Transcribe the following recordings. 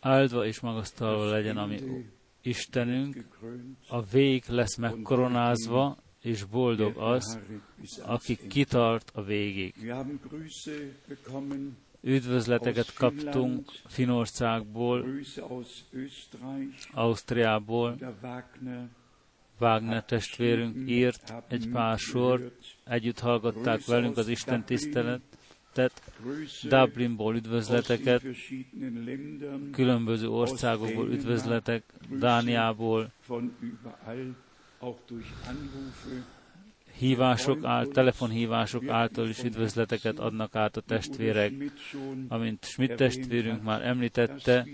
Áldva és magasztalva legyen, ami Istenünk, a vég lesz megkoronázva, és boldog az, aki kitart a végig. Üdvözleteket kaptunk Finországból, Ausztriából, Wagner testvérünk írt egy pár sort, együtt hallgatták velünk az Isten tiszteletet, Dublinból üdvözleteket, különböző országokból üdvözletek, Dániából, hívások áll, telefonhívások által is üdvözleteket adnak át a testvérek. Amint Schmidt testvérünk már említette,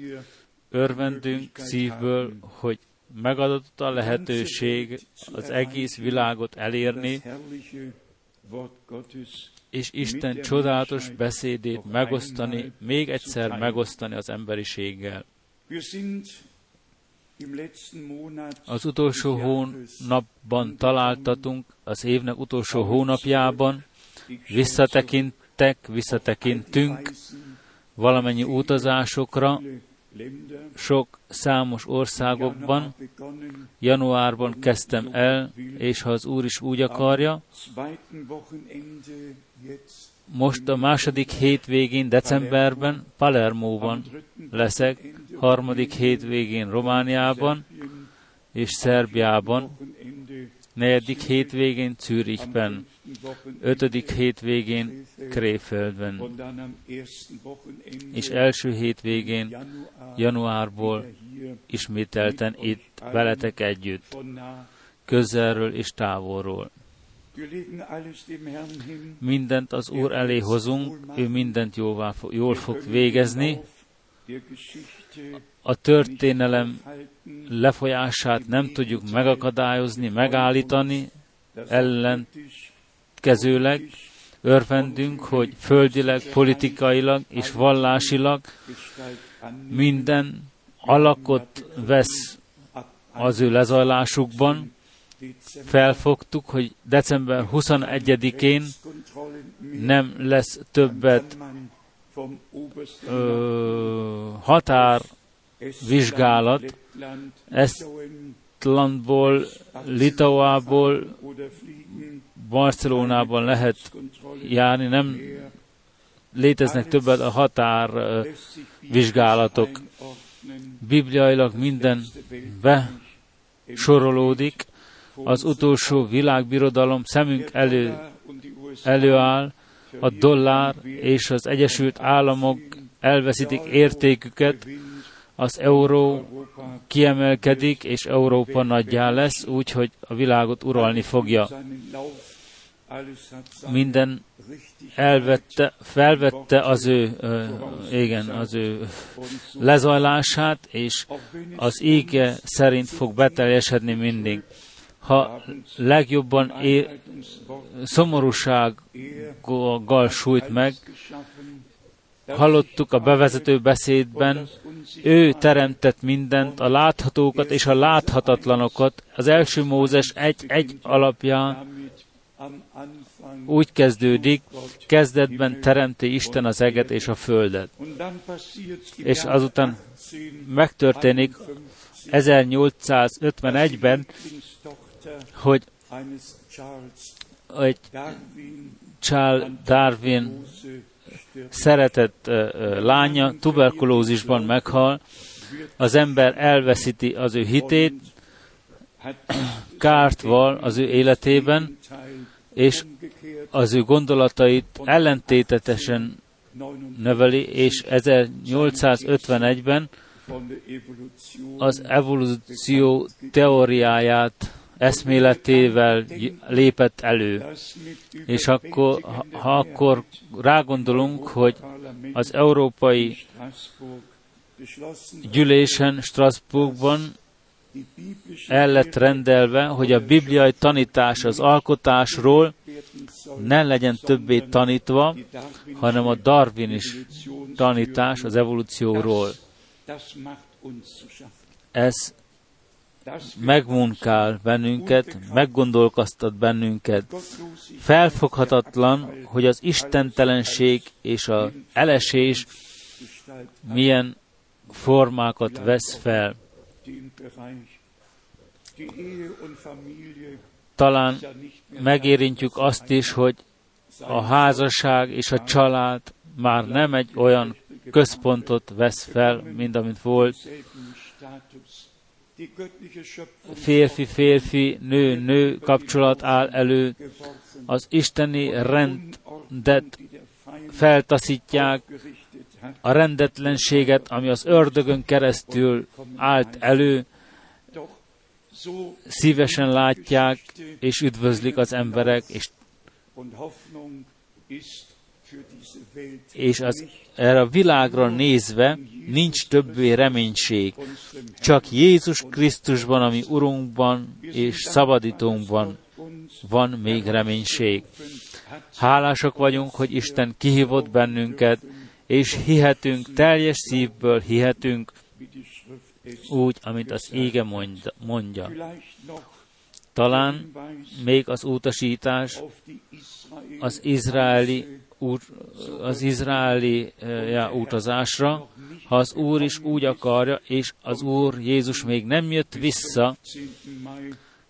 örvendünk szívből, hogy megadott a lehetőség az egész világot elérni, és Isten csodálatos beszédét megosztani, még egyszer megosztani az emberiséggel. Az utolsó hónapban találtatunk, az évnek utolsó hónapjában, visszatekintek, visszatekintünk valamennyi utazásokra, sok számos országokban. Januárban kezdtem el, és ha az Úr is úgy akarja, most a második hétvégén, decemberben Palermóban leszek, harmadik hétvégén Romániában és Szerbiában, negyedik hétvégén Zürichben, ötödik hétvégén Kréfeldben, és első hétvégén januárból ismételten itt veletek együtt, közelről és távolról. Mindent az Úr elé hozunk, ő mindent jóvá, jól fog végezni. A történelem lefolyását nem tudjuk megakadályozni, megállítani, ellenkezőleg örvendünk, hogy földileg, politikailag és vallásilag minden alakot vesz az ő lezajlásukban, felfogtuk, hogy december 21-én nem lesz többet ö, határvizsgálat, Estlandból, Litauából, Barcelonában lehet járni, nem léteznek többet a határvizsgálatok. Bibliailag minden besorolódik, az utolsó világbirodalom szemünk elő, előáll, a dollár és az Egyesült Államok elveszítik értéküket, az euró kiemelkedik, és Európa nagyjá lesz, úgyhogy a világot uralni fogja. Minden elvette, felvette az ő, igen, az ő lezajlását, és az íge szerint fog beteljesedni mindig ha legjobban é- szomorúsággal sújt meg, hallottuk a bevezető beszédben, ő teremtett mindent, a láthatókat és a láthatatlanokat. Az első Mózes egy-egy alapján úgy kezdődik, kezdetben teremti Isten az eget és a földet. És azután megtörténik 1851-ben, hogy egy Charles Darwin szeretett lánya tuberkulózisban meghal, az ember elveszíti az ő hitét, kárt val az ő életében, és az ő gondolatait ellentétetesen növeli, és 1851-ben az evolúció teóriáját eszméletével lépett elő. És akkor, ha akkor rágondolunk, hogy az európai gyűlésen Strasbourgban el lett rendelve, hogy a bibliai tanítás az alkotásról ne legyen többé tanítva, hanem a darwinis tanítás az evolúcióról. Ez megmunkál bennünket, meggondolkoztat bennünket. Felfoghatatlan, hogy az istentelenség és az elesés milyen formákat vesz fel. Talán megérintjük azt is, hogy a házasság és a család már nem egy olyan központot vesz fel, mint amit volt. Férfi-férfi, nő-nő kapcsolat áll elő, az isteni rendet feltaszítják, a rendetlenséget, ami az ördögön keresztül állt elő, szívesen látják és üdvözlik az emberek, és, és az, erre a világra nézve nincs többé reménység. Csak Jézus Krisztusban, ami Urunkban és szabadítónkban van még reménység. Hálásak vagyunk, hogy Isten kihívott bennünket, és hihetünk, teljes szívből hihetünk, úgy, amit az ége mondja. Talán még az utasítás az izraeli, az izraeli ja, utazásra, ha az Úr is úgy akarja, és az Úr Jézus még nem jött vissza,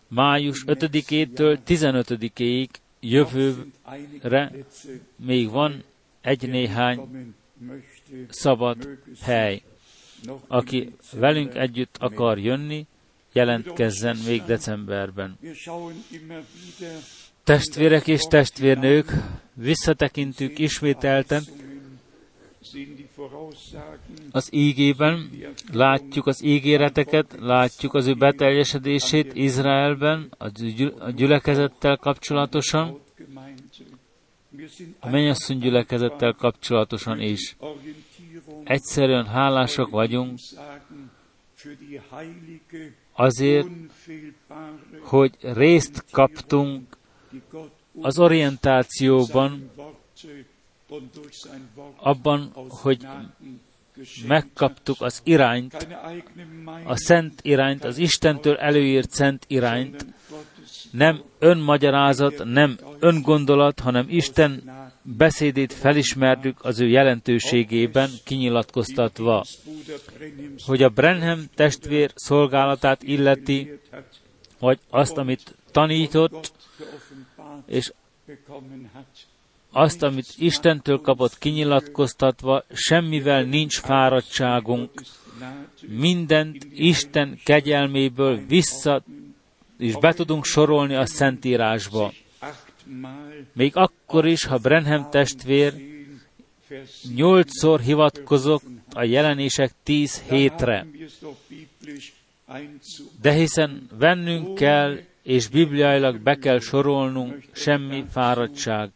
május 5-től 15-ig jövőre még van egy-néhány szabad hely. Aki velünk együtt akar jönni, jelentkezzen még decemberben. Testvérek és testvérnők, visszatekintünk ismételten az ígében, látjuk az ígéreteket, látjuk az ő beteljesedését Izraelben, a gyülekezettel kapcsolatosan, a mennyasszony gyülekezettel kapcsolatosan is. Egyszerűen hálásak vagyunk azért, hogy részt kaptunk az orientációban, abban, hogy megkaptuk az irányt, a szent irányt, az Istentől előírt szent irányt, nem önmagyarázat, nem öngondolat, hanem Isten beszédét felismertük az ő jelentőségében, kinyilatkoztatva, hogy a Brenham testvér szolgálatát illeti, vagy azt, amit tanított, és azt, amit Istentől kapott kinyilatkoztatva, semmivel nincs fáradtságunk, mindent Isten kegyelméből vissza és be tudunk sorolni a Szentírásba. Még akkor is, ha Brenham testvér nyolcszor hivatkozott a jelenések tíz hétre. De hiszen vennünk kell, és bibliailag be kell sorolnunk, semmi fáradtság.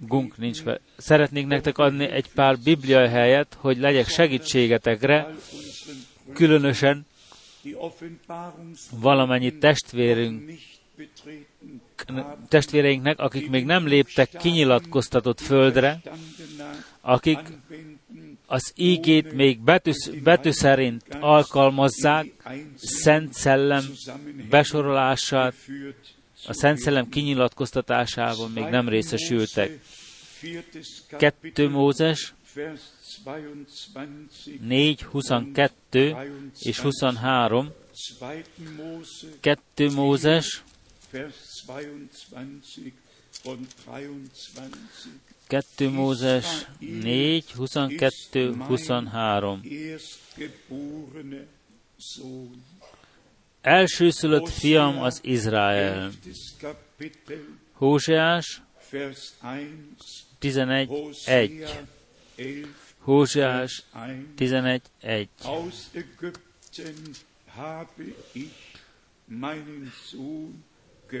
Gunk nincs fel. Szeretnék nektek adni egy pár bibliai helyet, hogy legyek segítségetekre, különösen valamennyi testvérünk, testvéreinknek, akik még nem léptek kinyilatkoztatott földre, akik az ígét még betű, betű szerint alkalmazzák, Szent Szellem besorolását, a Szent Szellem kinyilatkoztatásában még nem részesültek. Kettő Mózes, 4, 22 és 23, 2 Mózes, 2 Mózes 4, 22, 23. Elsőszülött fiam az Izrael. Hóseás 11, 1. Hóseás 11.1.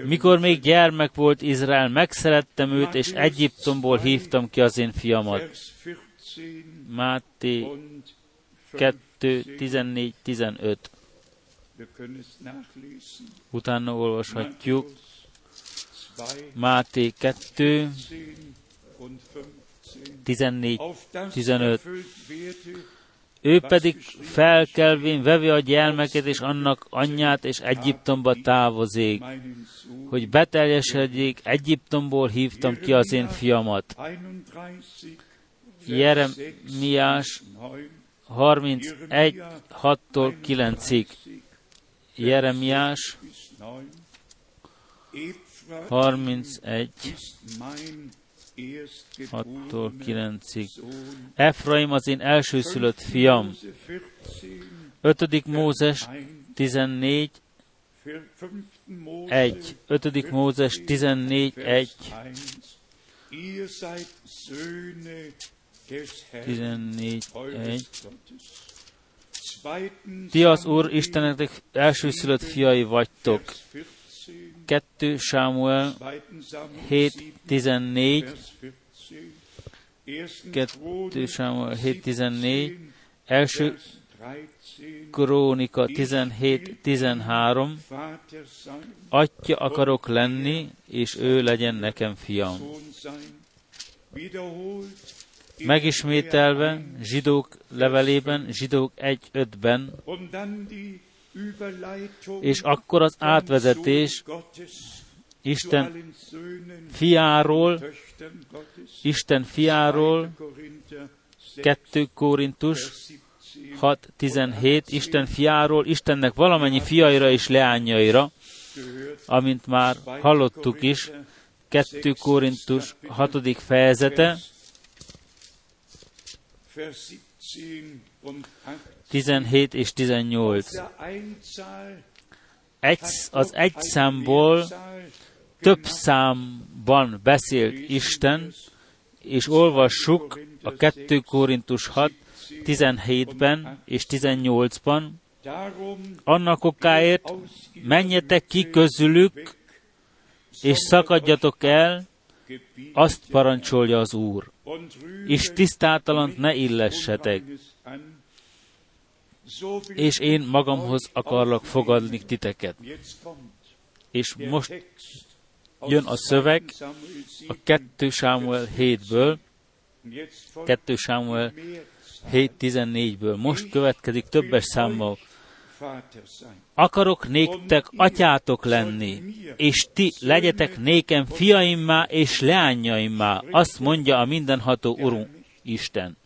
Mikor még gyermek volt Izrael, megszerettem őt, és Egyiptomból hívtam ki az én fiamat. Máté 2, 14, 15. Utána olvashatjuk. Máté 2, 14, 15. Ő pedig felkelvén vevi a gyermeket és annak anyját, és Egyiptomba távozik, hogy beteljesedjék, Egyiptomból hívtam ki az én fiamat. Jeremiás 31, 6-tól 9-ig. Jeremiás 31, 6-tól 9-ig. Efraim az én elsőszülött fiam. 5. Mózes 14, 1. 5. Mózes 14, 1. 14, 1. Ti az Úr Istenetek elsőszülött fiai vagytok. 2 Sámuel 7.14 2 Sámuel 7.14 első Krónika 17.13 Atya akarok lenni, és ő legyen nekem fiam. Megismételve zsidók levelében, zsidók 1.5-ben és akkor az átvezetés Isten fiáról, Isten fiáról, 2 Korintus 6.17, Isten fiáról, Istennek valamennyi fiaira és leányaira, amint már hallottuk is, 2 Korintus 6. fejezete, 17 és 18. Egy, az egy számból több számban beszélt Isten, és olvassuk a 2 Korintus 6, 17-ben és 18-ban, annak okáért menjetek ki közülük, és szakadjatok el, azt parancsolja az Úr, és tisztátalant ne illessetek, és én magamhoz akarlak fogadni titeket. És most jön a szöveg a 2 Sámuel 7-ből, 2 Sámuel 7.14-ből. Most következik többes számmal. Akarok néktek atyátok lenni, és ti legyetek nékem fiaimmá és leányaimmá, azt mondja a mindenható Urunk Isten.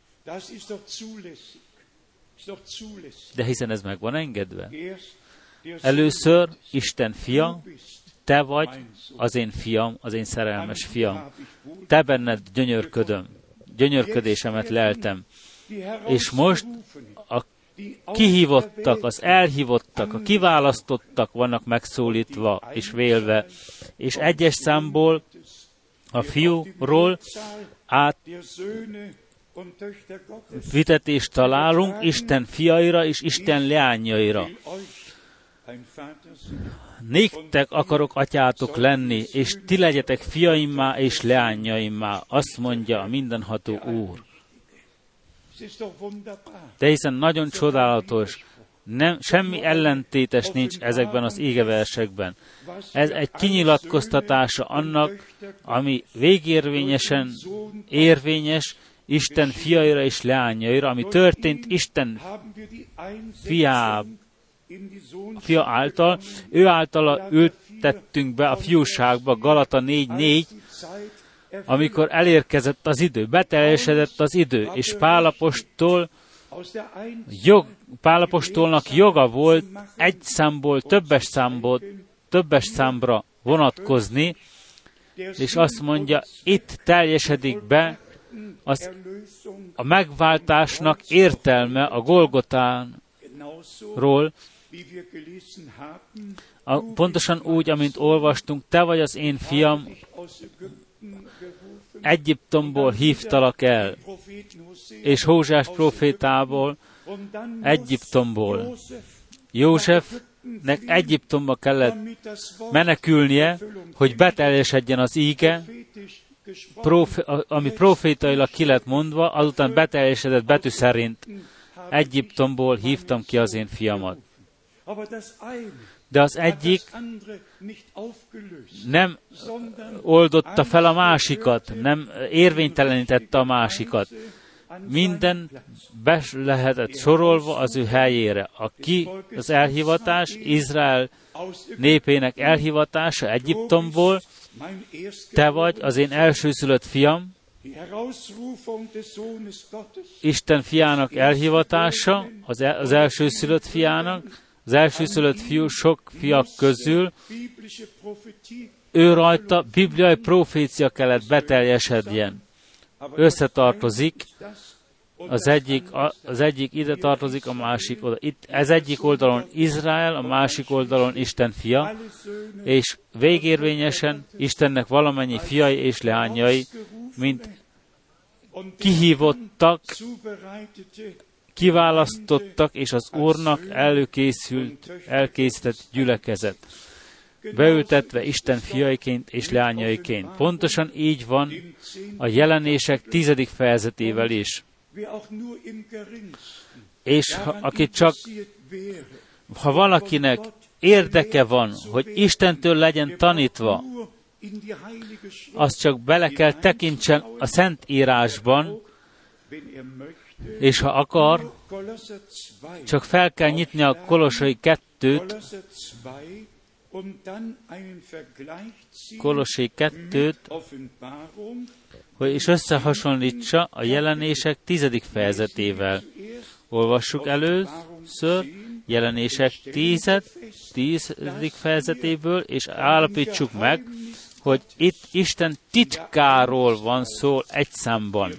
De hiszen ez meg van engedve. Először Isten fia, te vagy az én fiam, az én szerelmes fiam. Te benned gyönyörködöm, gyönyörködésemet leltem. És most a kihívottak, az elhívottak, a kiválasztottak vannak megszólítva és vélve, és egyes számból a fiúról át vitetést találunk Isten fiaira és Isten leányaira. Néktek akarok atyátok lenni, és ti legyetek fiaimmá és leányaimmá, azt mondja a mindenható Úr. De hiszen nagyon csodálatos, nem, semmi ellentétes nincs ezekben az égeversekben. Ez egy kinyilatkoztatása annak, ami végérvényesen érvényes, Isten fiaira és leányaira, ami történt Isten fiá, fia által, ő általa ültettünk be a fiúságba, Galata 4.4, amikor elérkezett az idő, beteljesedett az idő, és Pálapostól jog, Pálapostolnak joga volt egy számból, többes számból, többes számra vonatkozni, és azt mondja, itt teljesedik be az a megváltásnak értelme a Golgotánról, a, pontosan úgy, amint olvastunk, te vagy az én fiam, Egyiptomból hívtalak el, és Hózsás profétából, Egyiptomból. Józsefnek Egyiptomba kellett menekülnie, hogy beteljesedjen az íge, profi, ami profétailag ki lett mondva, azután beteljesedett betű szerint Egyiptomból hívtam ki az én fiamat. De az egyik nem oldotta fel a másikat, nem érvénytelenítette a másikat. minden be lehetett sorolva az ő helyére. A ki az elhivatás, Izrael népének elhivatása Egyiptomból, te vagy az én elsőszülött fiam, Isten fiának elhivatása, az, el, az elsőszülött fiának, az elsőszülött fiú sok fiak közül, ő rajta bibliai profécia kellett beteljesedjen. Összetartozik, az egyik, az egyik ide tartozik, a másik oda. Itt, ez egyik oldalon Izrael, a másik oldalon Isten fia, és végérvényesen Istennek valamennyi fiai és leányai, mint kihívottak, kiválasztottak, és az Úrnak előkészült, elkészített gyülekezet, beültetve Isten fiaiként és leányaiként. Pontosan így van a jelenések tizedik fejezetével is. És ha, aki csak, ha valakinek érdeke van, hogy Istentől legyen tanítva, az csak bele kell tekintsen a Szent Írásban, és ha akar, csak fel kell nyitni a Kolosai kettőt, Kolosai kettőt, is összehasonlítsa a jelenések tizedik fejezetével. Olvassuk először jelenések tízet, tízedik fejezetéből, és állapítsuk meg, hogy itt Isten titkáról van szó egy számban.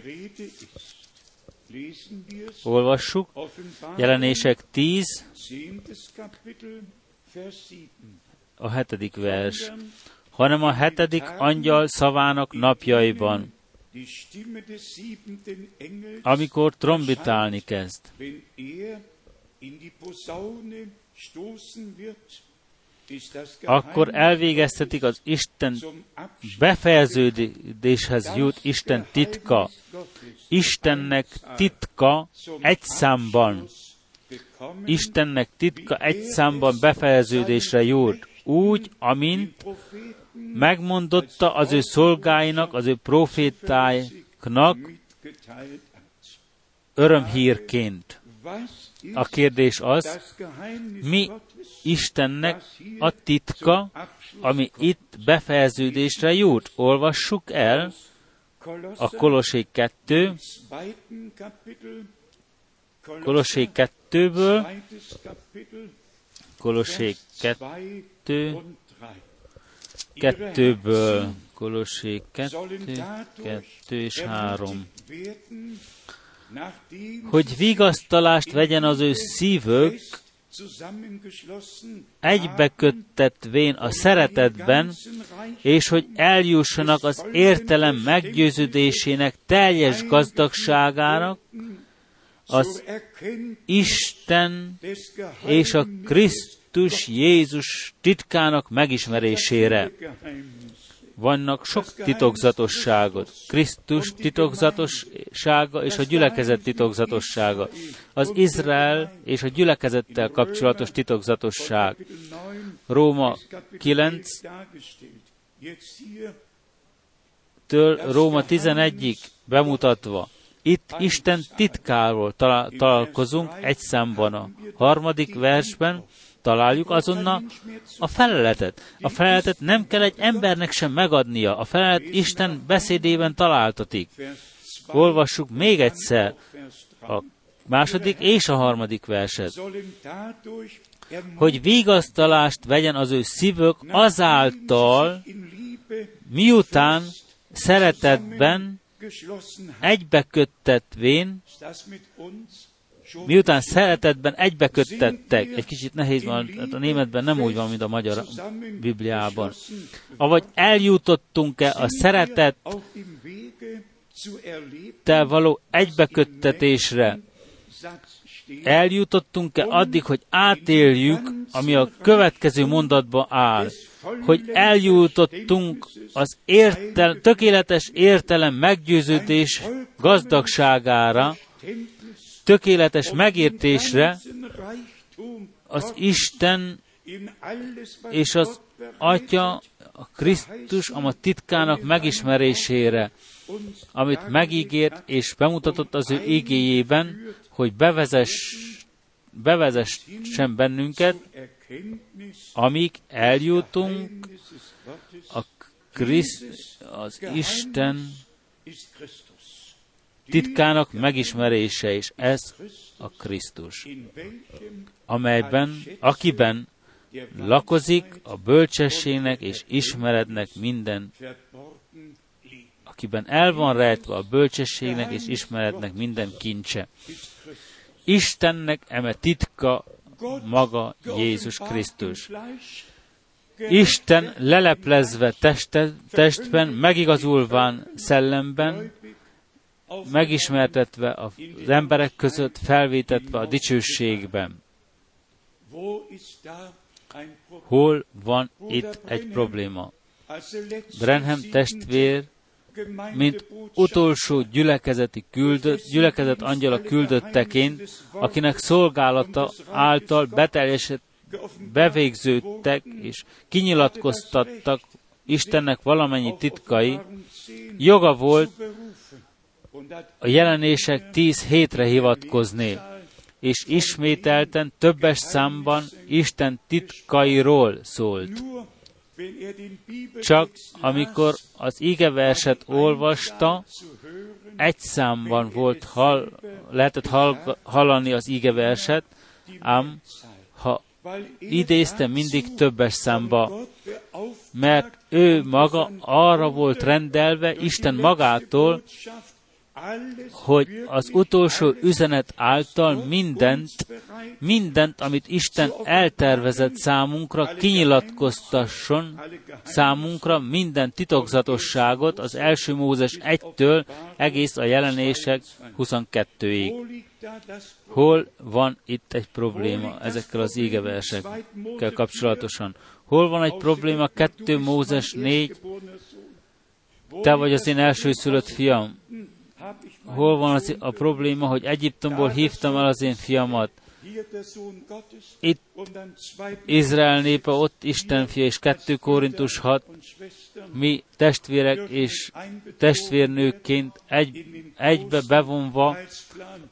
Olvassuk, jelenések 10, a hetedik vers, hanem a hetedik angyal szavának napjaiban, amikor trombitálni kezd akkor elvégeztetik az Isten befejeződéshez jut Isten titka. Istennek titka egy számban. Istennek titka egy számban befejeződésre jut. Úgy, amint megmondotta az ő szolgáinak, az ő profétáiknak örömhírként. A kérdés az, mi Istennek a titka, ami itt befejeződésre jut. Olvassuk el a Kolosé 2, Kolosé 2-ből, Kolosé 2, 2-ből, Kolosé 2, 2 és 3 hogy vigasztalást vegyen az ő szívük, egybeköttetvén a szeretetben, és hogy eljussanak az értelem meggyőződésének teljes gazdagságának, az Isten és a Krisztus Jézus titkának megismerésére vannak sok titokzatosságot. Krisztus titokzatossága és a gyülekezet titokzatossága. Az Izrael és a gyülekezettel kapcsolatos titokzatosság. Róma 9 től Róma 11-ig bemutatva. Itt Isten titkáról találkozunk egy számban a harmadik versben, találjuk azonnal a feleletet. A feleletet nem kell egy embernek sem megadnia. A felelet Isten beszédében találtatik. Olvassuk még egyszer a második és a harmadik verset. Hogy vigasztalást vegyen az ő szívük azáltal, miután szeretetben egybeköttetvén miután szeretetben egybeköttettek, egy kicsit nehéz van, hát a németben nem úgy van, mint a magyar Bibliában, avagy eljutottunk-e a szeretet te való egybeköttetésre, eljutottunk-e addig, hogy átéljük, ami a következő mondatban áll, hogy eljutottunk az értel, tökéletes értelem meggyőződés gazdagságára, tökéletes megértésre az Isten és az Atya a Krisztus a titkának megismerésére, amit megígért és bemutatott az ő igéjében, hogy bevezess, bevezessen bennünket, amíg eljutunk a Kriszt, az Isten titkának megismerése, és ez a Krisztus, amelyben, akiben lakozik a bölcsességnek és ismerednek minden, akiben el van rejtve a bölcsességnek és ismerednek minden kincse. Istennek eme titka maga Jézus Krisztus. Isten leleplezve teste, testben, megigazulván szellemben, megismertetve az emberek között, felvétetve a dicsőségben. Hol van itt egy probléma? Brenham testvér, mint utolsó gyülekezeti küldött, gyülekezet angyala küldötteként, akinek szolgálata által beteljesett, bevégződtek és kinyilatkoztattak Istennek valamennyi titkai, joga volt a jelenések tíz hétre hivatkozni, és ismételten többes számban Isten titkairól szólt. Csak amikor az igeverset olvasta, egy számban volt, hall, lehetett hall, hallani az igeverset, ám ha idézte mindig többes számba, mert ő maga arra volt rendelve Isten magától, hogy az utolsó üzenet által mindent, mindent, amit Isten eltervezett számunkra, kinyilatkoztasson számunkra minden titokzatosságot az első Mózes 1-től egész a jelenések 22-ig. Hol van itt egy probléma ezekkel az égeversekkel kapcsolatosan? Hol van egy probléma 2 Mózes 4, te vagy az én elsőszülött fiam hol van az, a probléma, hogy Egyiptomból hívtam el az én fiamat. Itt Izrael népe, ott Isten fia, és 2 Korintus 6, mi testvérek és testvérnőkként egy, egybe bevonva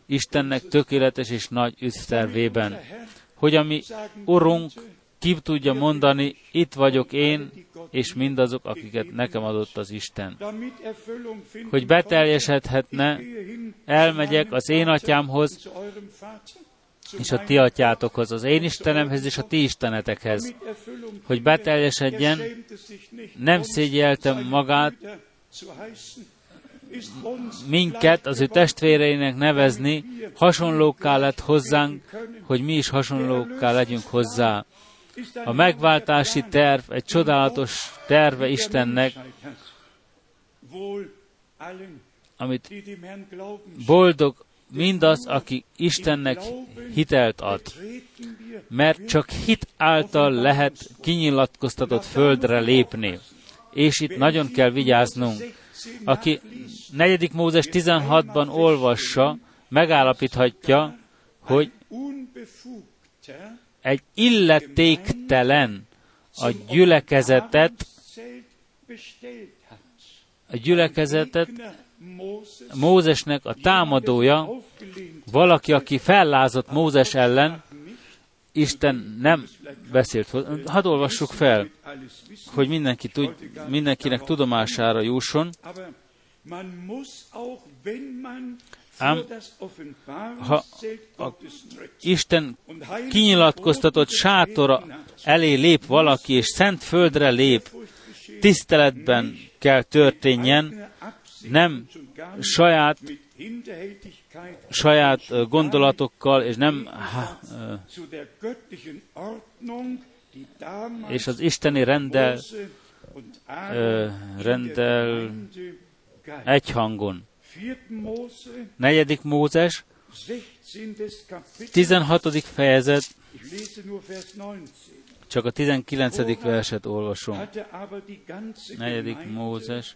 Istennek tökéletes és nagy üsztervében. Hogy ami Urunk ki tudja mondani, itt vagyok én, és mindazok, akiket nekem adott az Isten. Hogy beteljesedhetne, elmegyek az én atyámhoz, és a ti atyátokhoz, az én Istenemhez és a ti istenetekhez, hogy beteljesedjen, nem szégyeltem magát, minket, az ő testvéreinek nevezni, hasonlókká lett hozzánk, hogy mi is hasonlókká legyünk hozzá. A megváltási terv egy csodálatos terve Istennek, amit boldog mindaz, aki Istennek hitelt ad. Mert csak hit által lehet kinyilatkoztatott földre lépni. És itt nagyon kell vigyáznunk. Aki 4. Mózes 16-ban olvassa, megállapíthatja, hogy egy illetéktelen a gyülekezetet, a gyülekezetet Mózesnek a támadója, valaki, aki fellázott Mózes ellen, Isten nem beszélt. Hadd olvassuk fel, hogy mindenki tud, mindenkinek tudomására jusson. Ám ha a Isten kinyilatkoztatott sátora elé lép valaki, és szent földre lép, tiszteletben kell történjen, nem saját, saját gondolatokkal, és nem és az isteni rendel, rendel egyhangon. Negyedik Mózes, 16. fejezet, csak a 19. verset olvasom. Negyedik Mózes,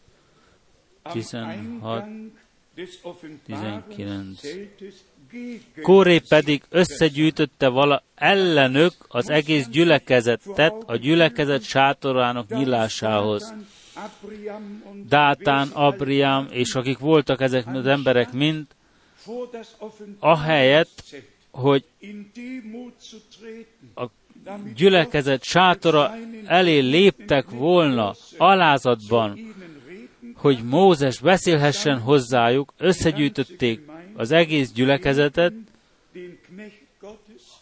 16. 19. Kóré pedig összegyűjtötte vala ellenök az egész gyülekezetet a gyülekezet sátorának nyilásához. Dátán, Abriám és akik voltak ezek az emberek mind, ahelyett, hogy a gyülekezet sátora elé léptek volna alázatban, hogy Mózes beszélhessen hozzájuk, összegyűjtötték az egész gyülekezetet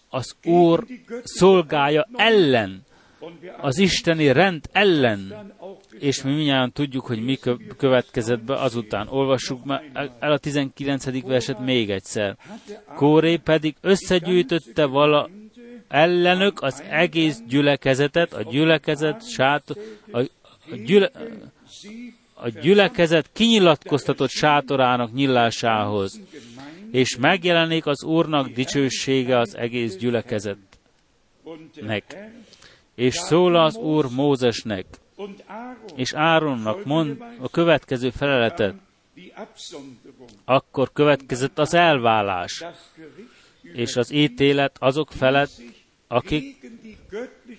az Úr szolgája ellen, az isteni rend ellen, és mi mindjárt tudjuk, hogy mi következett be azután. Olvassuk el a 19. verset még egyszer. Kóré pedig összegyűjtötte vala ellenök az egész gyülekezetet, a gyülekezet sát, a, a, gyüle, a gyülekezet kinyilatkoztatott sátorának nyilásához, és megjelenik az Úrnak dicsősége az egész gyülekezetnek. És szól az Úr Mózesnek, és Áronnak mond a következő feleletet. Akkor következett az elválás, és az ítélet azok felett, akik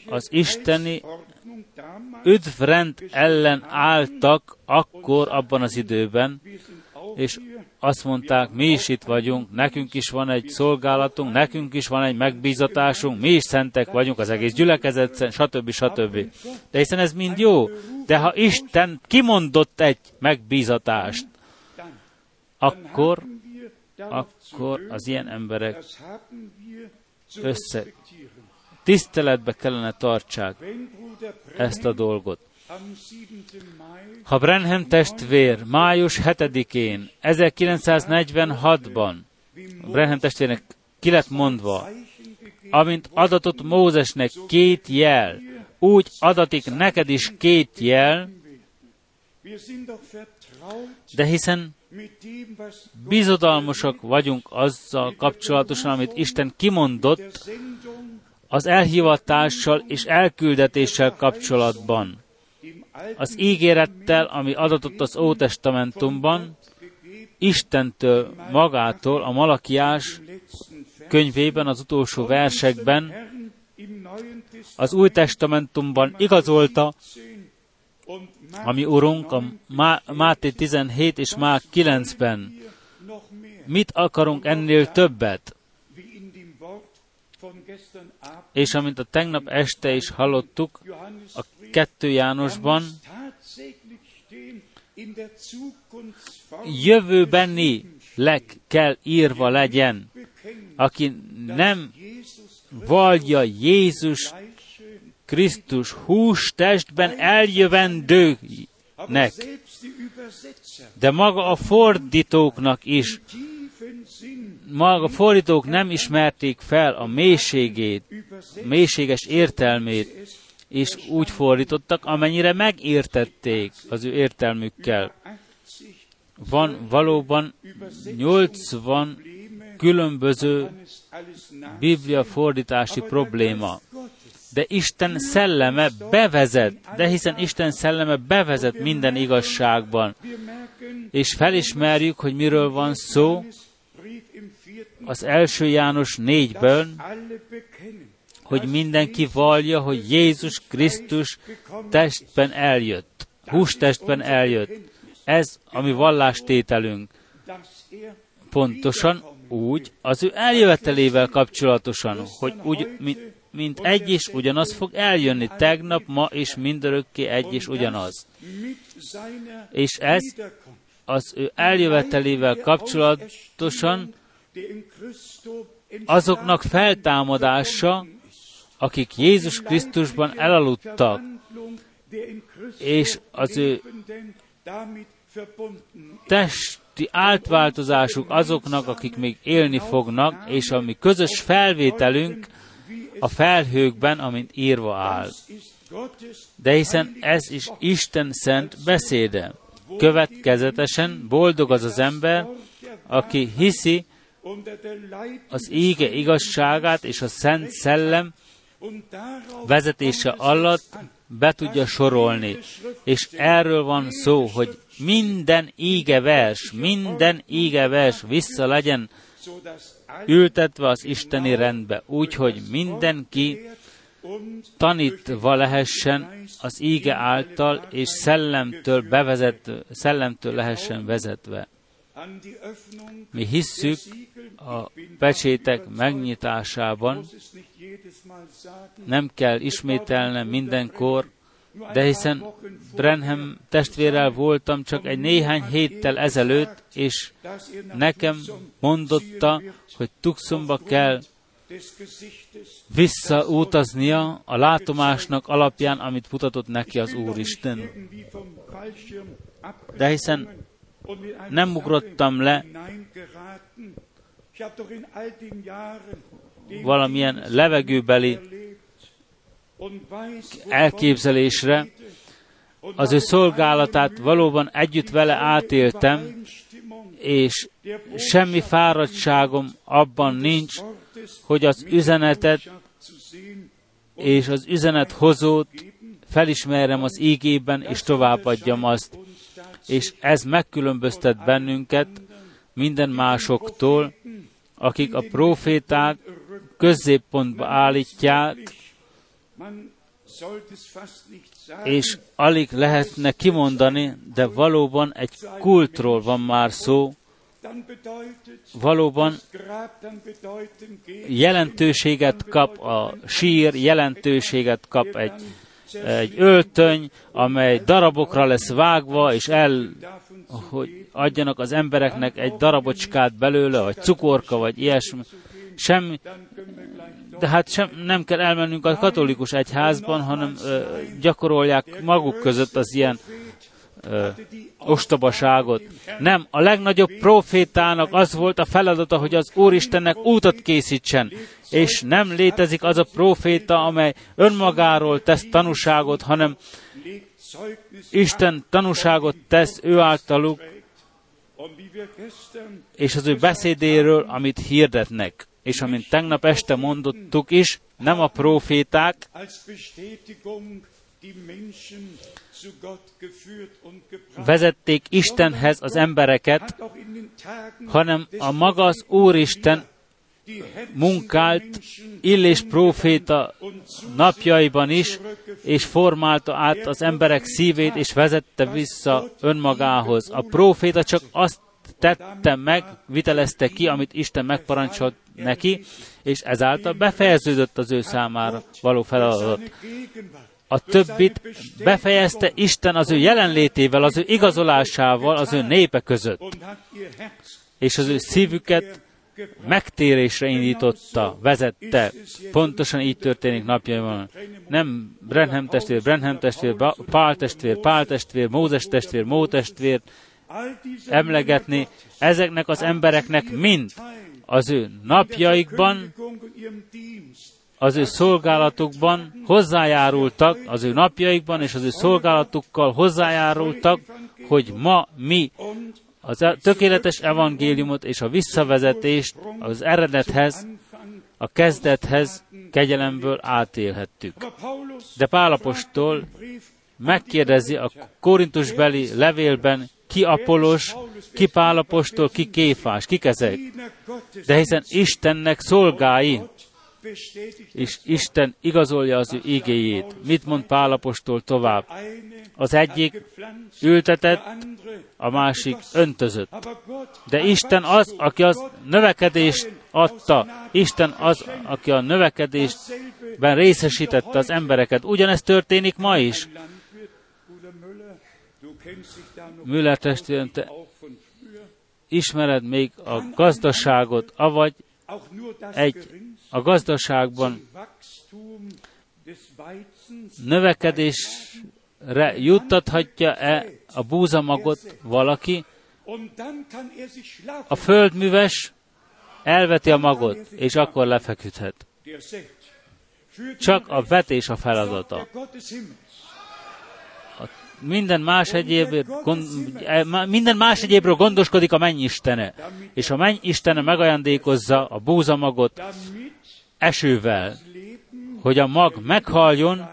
az isteni üdvrend ellen álltak akkor abban az időben, és azt mondták, mi is itt vagyunk, nekünk is van egy szolgálatunk, nekünk is van egy megbízatásunk, mi is szentek vagyunk, az egész gyülekezet, stb. stb. De hiszen ez mind jó, de ha Isten kimondott egy megbízatást, akkor, akkor az ilyen emberek össze tiszteletbe kellene tartsák ezt a dolgot. Ha Brenham testvér május 7-én, 1946-ban, Brenham testvérnek ki lett mondva, amint adatot Mózesnek két jel, úgy adatik neked is két jel, de hiszen bizodalmasak vagyunk azzal kapcsolatosan, amit Isten kimondott az elhivatással és elküldetéssel kapcsolatban. Az ígérettel, ami adatott az Ótestamentumban, Istentől magától a Malakiás könyvében, az utolsó versekben, az Új Testamentumban igazolta, ami Urunk a Máté 17 és Mák 9-ben. Mit akarunk ennél többet? És amint a tegnap este is hallottuk, a kettő Jánosban. Jövőbeni leg kell írva legyen, aki nem vallja Jézus Krisztus hústestben eljövendőnek, de maga a fordítóknak is. maga a fordítók nem ismerték fel a mélységét, mélységes értelmét, és úgy fordítottak, amennyire megértették az ő értelmükkel. Van valóban 80 különböző biblia fordítási probléma. De Isten szelleme bevezet, de hiszen Isten szelleme bevezet minden igazságban. És felismerjük, hogy miről van szó, az első János négyből, hogy mindenki vallja, hogy Jézus Krisztus testben eljött, hústestben eljött. Ez a mi vallástételünk. Pontosan úgy, az ő eljövetelével kapcsolatosan, hogy úgy, mint, mint egy is ugyanaz fog eljönni tegnap, ma és mindörökké egy is ugyanaz. És ez az ő eljövetelével kapcsolatosan azoknak feltámadása, akik Jézus Krisztusban elaludtak, és az ő testi átváltozásuk azoknak, akik még élni fognak, és ami közös felvételünk a felhőkben, amint írva áll. De hiszen ez is Isten szent beszéde. Következetesen boldog az az ember, aki hiszi, az ége igazságát és a Szent Szellem vezetése alatt be tudja sorolni. És erről van szó, hogy minden vers, minden vers vissza legyen ültetve az isteni rendbe, úgyhogy mindenki tanítva lehessen az íge által, és szellemtől, bevezet, szellemtől lehessen vezetve. Mi hisszük a pecsétek megnyitásában, nem kell ismételnem mindenkor, de hiszen Brenham testvérrel voltam csak egy néhány héttel ezelőtt, és nekem mondotta, hogy Tuxumba kell visszautaznia a látomásnak alapján, amit mutatott neki az Úristen. De hiszen nem ugrottam le valamilyen levegőbeli elképzelésre, az ő szolgálatát valóban együtt vele átéltem, és semmi fáradtságom abban nincs, hogy az üzenetet és az üzenet hozót felismerem az ígében, és továbbadjam azt. És ez megkülönböztet bennünket minden másoktól, akik a proféták középpontba állítják, és alig lehetne kimondani, de valóban egy kultról van már szó, valóban jelentőséget kap a sír, jelentőséget kap egy, egy öltöny, amely darabokra lesz vágva, és el, hogy adjanak az embereknek egy darabocskát belőle, vagy cukorka, vagy ilyesmi. Semmi, de hát sem, nem kell elmennünk a katolikus egyházban, hanem ö, gyakorolják maguk között az ilyen ö, ostobaságot. Nem, a legnagyobb profétának az volt a feladata, hogy az Úristennek útat készítsen, és nem létezik az a proféta, amely önmagáról tesz tanúságot, hanem Isten tanúságot tesz ő általuk, és az ő beszédéről, amit hirdetnek és amint tegnap este mondottuk is, nem a proféták, vezették Istenhez az embereket, hanem a maga az Úristen munkált Illés próféta napjaiban is, és formálta át az emberek szívét, és vezette vissza önmagához. A próféta csak azt tette meg, vitelezte ki, amit Isten megparancsolt neki, és ezáltal befejeződött az ő számára való feladat. A többit befejezte Isten az ő jelenlétével, az ő igazolásával, az ő népe között. És az ő szívüket megtérésre indította, vezette. Pontosan így történik napjaiban. Nem Brenham testvér, Brenham testvér, Pál testvér, Pál testvér, Mózes testvér, Mó testvér, emlegetni, ezeknek az embereknek mind az ő napjaikban, az ő szolgálatukban hozzájárultak, az ő napjaikban és az ő szolgálatukkal hozzájárultak, hogy ma mi az e- tökéletes evangéliumot és a visszavezetést az eredethez, a kezdethez kegyelemből átélhettük. De Pálapostól megkérdezi a korintusbeli levélben, ki Apolos, ki Pálapostól, ki Kéfás, kik ezek. De hiszen Istennek szolgái, és Isten igazolja az ő igéjét. Mit mond Pálapostól tovább? Az egyik ültetett, a másik öntözött. De Isten az, aki az növekedést adta. Isten az, aki a növekedésben részesítette az embereket. Ugyanezt történik ma is. Müller testvérem, te ismered még a gazdaságot, avagy egy a gazdaságban növekedésre juttathatja-e a búzamagot valaki, a földműves elveti a magot, és akkor lefeküdhet. Csak a vetés a feladata minden más gond, e, minden más egyébről gondoskodik a mennyistene, és a mennyistene megajándékozza a búzamagot esővel, hogy a mag meghaljon,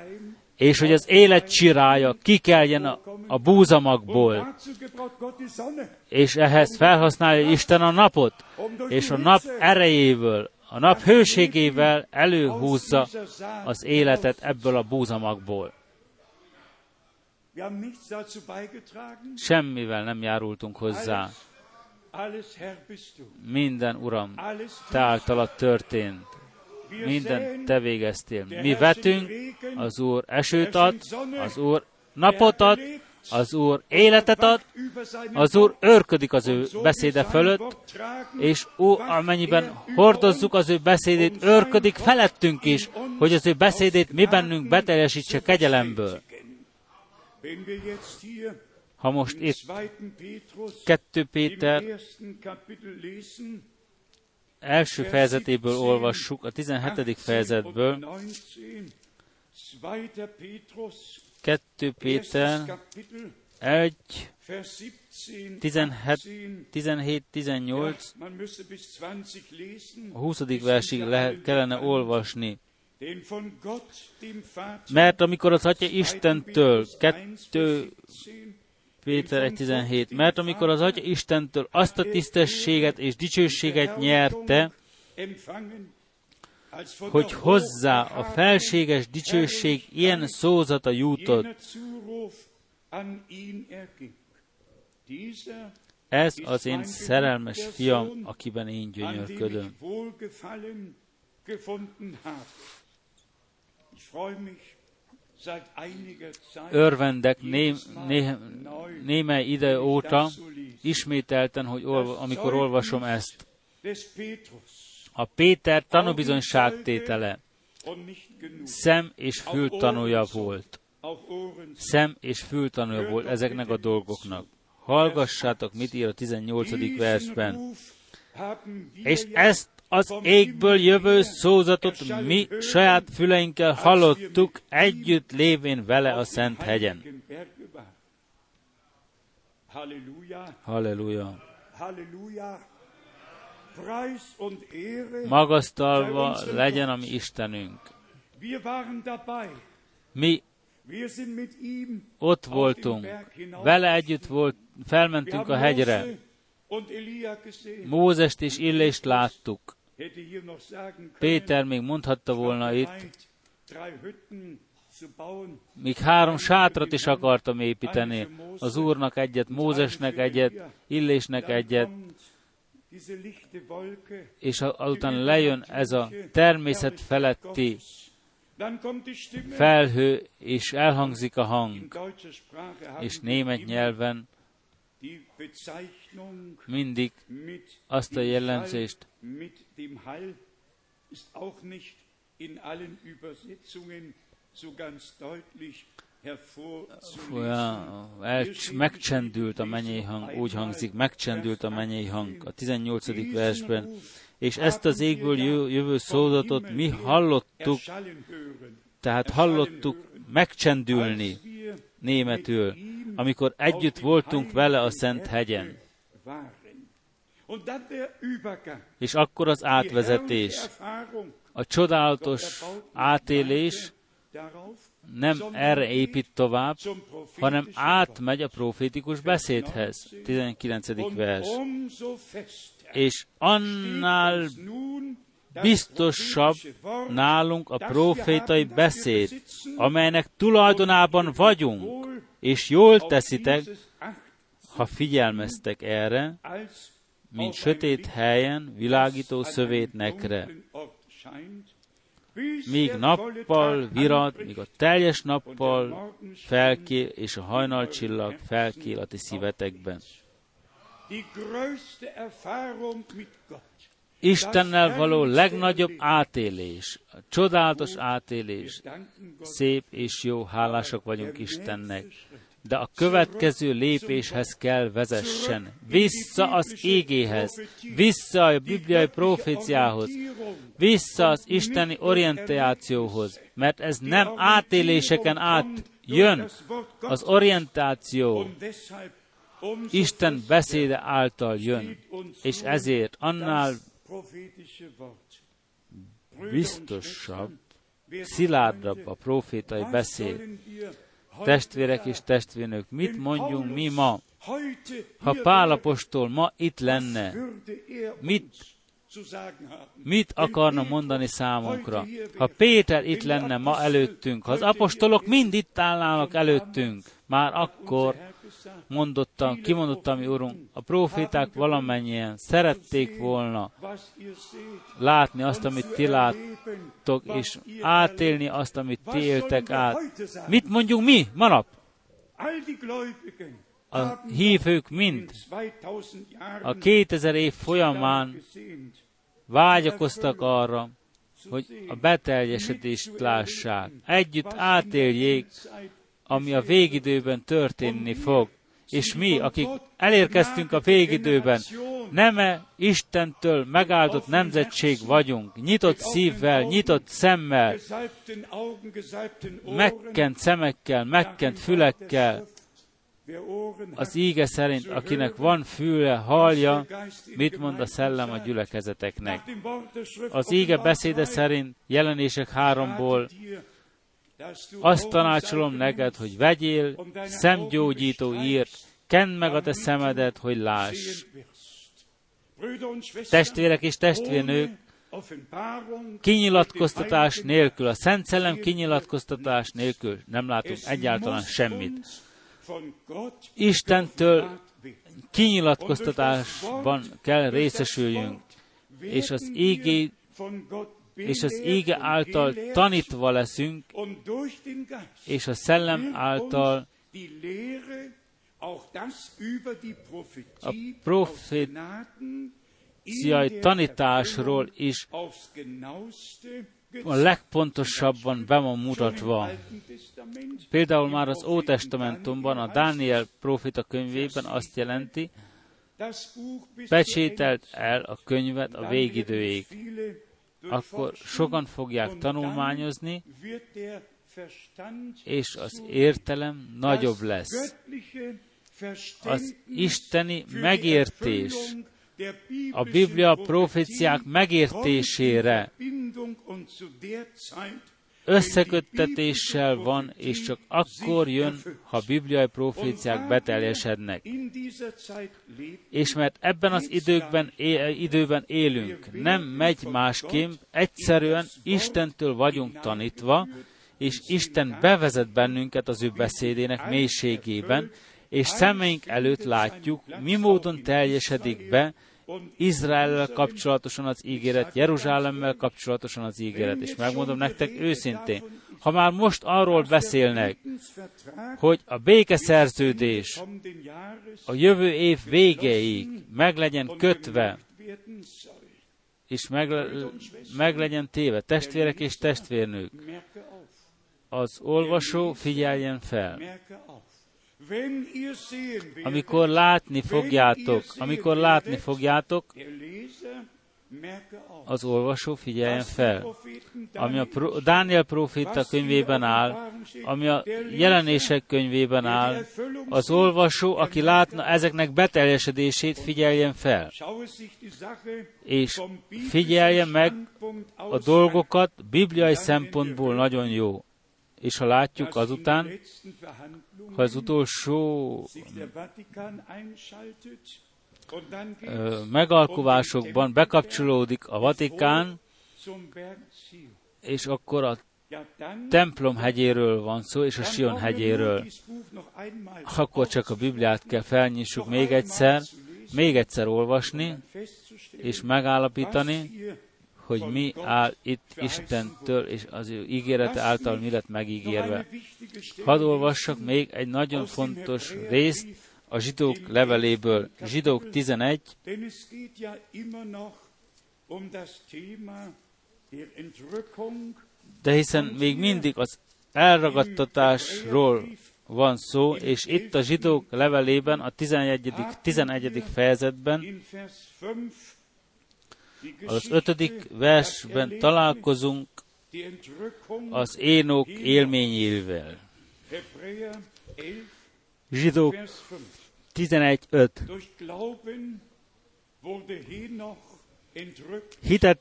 és hogy az élet csirája kikeljen a, a búzamagból, és ehhez felhasználja Isten a napot, és a nap erejével, a nap hőségével előhúzza az életet ebből a búzamagból. Semmivel nem járultunk hozzá. Minden, Uram, Te általad történt. Minden Te végeztél. Mi vetünk, az Úr esőt ad, az Úr napot ad, az Úr életet ad, az Úr őrködik az ő beszéde fölött, és ó, amennyiben hordozzuk az ő beszédét, őrködik felettünk is, hogy az ő beszédét mi bennünk beteljesítse kegyelemből. Ha most itt 2 Péter első fejezetéből olvassuk, a 17. fejezetből, 2 Péter 1, 17-18, a 20. versig lehet, kellene olvasni. Mert amikor az Atya Istentől, 2 Péter 1.17, mert amikor az Atya Istentől azt a tisztességet és dicsőséget nyerte, hogy hozzá a felséges dicsőség ilyen szózata jutott. Ez az én szerelmes fiam, akiben én gyönyörködöm. Örvendek né, né, némely ide óta, ismételten, hogy olva, amikor olvasom ezt. A Péter tanúbizonyságtétele szem és fül tanúja volt. Szem és fül tanúja volt ezeknek a dolgoknak. Hallgassátok, mit ír a 18. versben. És ezt az égből jövő szózatot mi saját füleinkkel hallottuk, együtt lévén vele a Szent hegyen. Halleluja. Magasztalva legyen a mi Istenünk. Mi ott voltunk, vele együtt volt, felmentünk a hegyre, Mózest és Illést láttuk. Péter még mondhatta volna itt, még három sátrat is akartam építeni. Az Úrnak egyet, Mózesnek egyet, Illésnek egyet, és azután lejön ez a természet feletti felhő, és elhangzik a hang, és német nyelven mindig azt a jellemzést el, megcsendült a mennyei hang, úgy hangzik, megcsendült a mennyei hang a 18. versben, és ezt az égből jövő szózatot mi hallottuk, tehát hallottuk megcsendülni németül, amikor együtt voltunk vele a Szent hegyen. És akkor az átvezetés, a csodálatos átélés nem erre épít tovább, hanem átmegy a profétikus beszédhez. 19. vers. És annál biztosabb nálunk a profétai beszéd, amelynek tulajdonában vagyunk, és jól teszitek, ha figyelmeztek erre, mint sötét helyen világító szövétnekre. Míg nappal virad, míg a teljes nappal felkél, és a hajnalcsillag felkél a ti szívetekben. Istennel való legnagyobb átélés, csodálatos átélés, szép és jó, hálások vagyunk Istennek, de a következő lépéshez kell vezessen. Vissza az égéhez, vissza a bibliai proféciához, vissza az isteni orientációhoz, mert ez nem átéléseken át jön, az orientáció Isten beszéde által jön, és ezért annál biztosabb. Szilárdabb a profétai beszéd. Testvérek és testvérnök, mit mondjunk mi ma? Ha Pálapostól ma itt lenne, mit mit akarna mondani számunkra? Ha Péter itt lenne ma előttünk, ha az apostolok mind itt állnának előttünk, már akkor mondottam, kimondottam, mi Urunk, a proféták valamennyien szerették volna látni azt, amit ti láttok, és átélni azt, amit ti éltek át. Mit mondjunk mi manap? A hívők mind a 2000 év folyamán vágyakoztak arra, hogy a beteljesedést lássák. Együtt átéljék, ami a végidőben történni fog. És mi, akik elérkeztünk a végidőben, neme Istentől megáldott nemzetség vagyunk, nyitott szívvel, nyitott szemmel, megkent szemekkel, megkent fülekkel, az íge szerint, akinek van füle, hallja, mit mond a szellem a gyülekezeteknek. Az íge beszéde szerint jelenések háromból azt tanácsolom neked, hogy vegyél szemgyógyító írt, kend meg a te szemedet, hogy láss. Testvérek és testvérnők, kinyilatkoztatás nélkül, a Szent Szellem kinyilatkoztatás nélkül nem látunk egyáltalán semmit. Istentől kinyilatkoztatásban kell részesüljünk, és az ígé, és az ége által tanítva leszünk, és a szellem által a proféciai tanításról is a legpontosabban be van mutatva. Például már az Ótestamentumban, a Dániel profita könyvében azt jelenti, pecsételt el a könyvet a végidőig. Akkor sokan fogják tanulmányozni, és az értelem nagyobb lesz. Az isteni megértés a Biblia proféciák megértésére összeköttetéssel van, és csak akkor jön, ha bibliai proféciák beteljesednek. És mert ebben az időkben, időben élünk, nem megy másképp, egyszerűen Istentől vagyunk tanítva, és Isten bevezet bennünket az ő beszédének mélységében, és szemeink előtt látjuk, mi módon teljesedik be Izraellel kapcsolatosan az ígéret, Jeruzsálemmel kapcsolatosan az ígéret. És megmondom nektek őszintén, ha már most arról beszélnek, hogy a békeszerződés a jövő év végéig meg legyen kötve, és meg, meg legyen téve, testvérek és testvérnők, az olvasó figyeljen fel. Amikor látni fogjátok, amikor látni fogjátok, az olvasó figyeljen fel. Ami a Pro- Dániel proféta könyvében áll, ami a jelenések könyvében áll, az olvasó, aki látna ezeknek beteljesedését, figyeljen fel. És figyeljen meg a dolgokat bibliai szempontból nagyon jó. És ha látjuk azután, ha az utolsó megalkovásokban bekapcsolódik a Vatikán, és akkor a templom hegyéről van szó, és a Sion hegyéről. Akkor csak a Bibliát kell felnyissuk még egyszer, még egyszer olvasni, és megállapítani, hogy mi áll itt Istentől, és az ő ígérete által mi lett megígérve. Hadd olvassak még egy nagyon fontos részt a zsidók leveléből. Zsidók 11, de hiszen még mindig az elragadtatásról van szó, és itt a zsidók levelében, a 11. 11. fejezetben az ötödik versben találkozunk az énok élményével. Zsidók 11.5 Hitet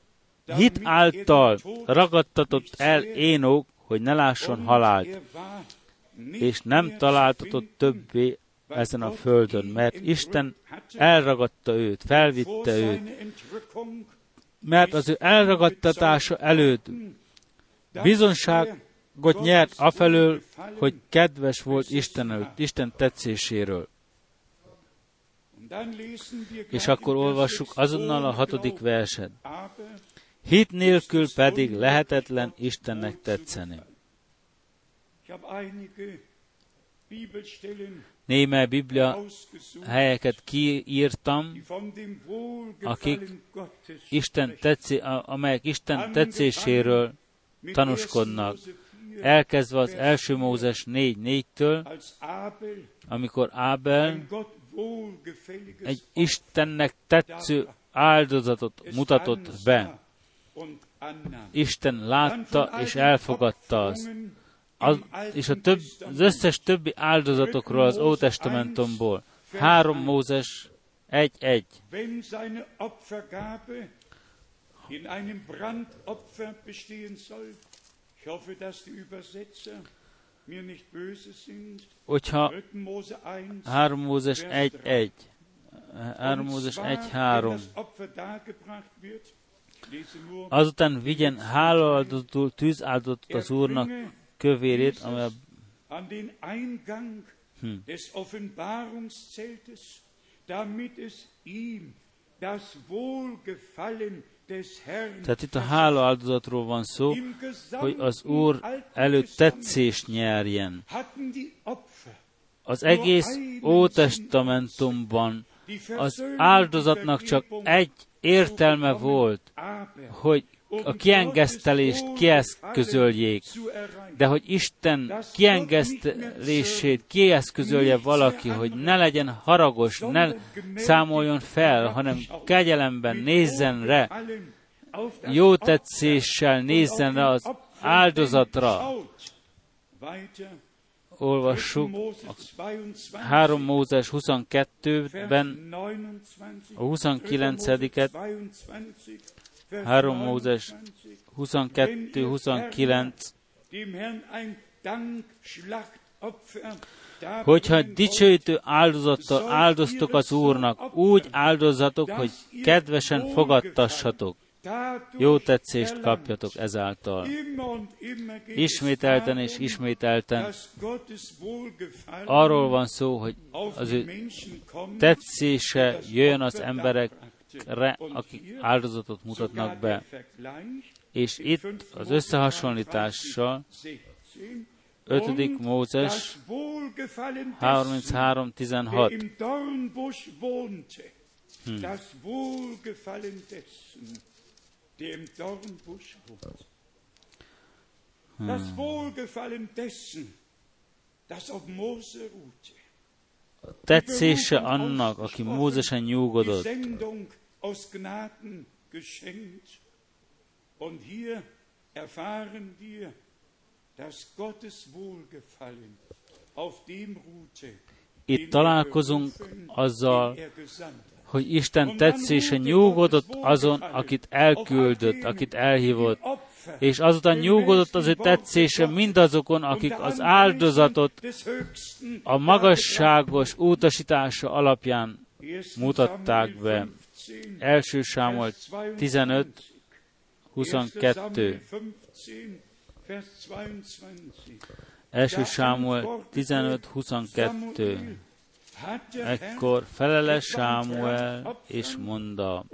Hit által ragadtatott el Énok, hogy ne lásson halált, és nem találtatott többé ezen a földön, mert Isten elragadta őt, felvitte őt, mert az ő elragadtatása előtt bizonságot nyert afelől, hogy kedves volt Isten előtt, Isten tetszéséről. És akkor olvassuk azonnal a hatodik verset. Hit nélkül pedig lehetetlen Istennek tetszeni. Némely Biblia helyeket kiírtam, akik Isten tetszi, amelyek Isten tetszéséről tanúskodnak. Elkezdve az első Mózes 4.4-től, amikor Ábel egy Istennek tetsző áldozatot mutatott be. Isten látta és elfogadta azt. Az, és a több, az összes többi áldozatokról az Ótestamentumból. Három Mózes 1.1. in einem Brandopfer bestehen soll. Ich hoffe, dass die Übersetzer mir nicht böse sind. Hogyha 3 Mózes 1.1 3 Mózes 1.3 Azután vigyen hálóáldozatul tűzáldozatot az Úrnak kövérét, amely a an den Eingang hm. des Offenbarungszeltes, damit es ihm das Wohlgefallen tehát itt a hála áldozatról van szó, hogy az Úr előtt tetszést nyerjen. Az egész Ótestamentumban az áldozatnak csak egy értelme volt, hogy a kiengesztelést kieszközöljék, de hogy Isten kiengesztelését kieszközölje valaki, hogy ne legyen haragos, ne számoljon fel, hanem kegyelemben nézzen rá, jó tetszéssel nézzen rá az áldozatra. Olvassuk a 3 Mózes 22-ben a 29-et, 3 Mózes 22-29, hogyha dicsőítő áldozattal áldoztok az Úrnak, úgy áldozatok, hogy kedvesen fogadtassatok. Jó tetszést kapjatok ezáltal. Ismételten és ismételten arról van szó, hogy az ő tetszése jöjjön az emberek re, akik áldozatot mutatnak be. És itt az összehasonlítással 5. Mózes 33.16 hm. Das Wohlgefallen dessen, der im Dornbusch wohnt. Das hm. Wohlgefallen dessen, das auf Mose ruhte. Tetszése annak, aki Mózesen nyugodott, aus Gnaden geschenkt. Und hier erfahren wir, dass Gottes Wohlgefallen auf dem ruhte, itt találkozunk azzal, hogy Isten tetszése nyugodott azon, akit elküldött, akit elhívott, és azután nyugodott az ő tetszése mindazokon, akik az áldozatot a magasságos utasítása alapján mutatták be. Első Sámuel 15, 22. Első Sámuel 15, 22. Ekkor felele Sámuel, és mondta,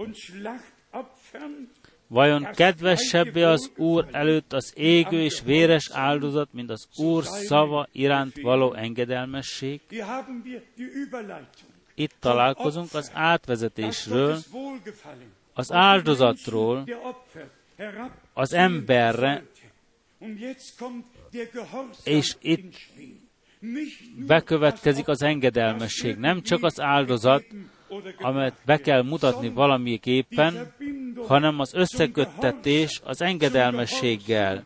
Vajon kedvesebbé az Úr előtt az égő és véres áldozat, mint az Úr szava iránt való engedelmesség? Itt találkozunk az átvezetésről, az áldozatról, az emberre, és itt bekövetkezik az engedelmesség. Nem csak az áldozat, amelyet be kell mutatni valamiképpen, hanem az összeköttetés az engedelmességgel.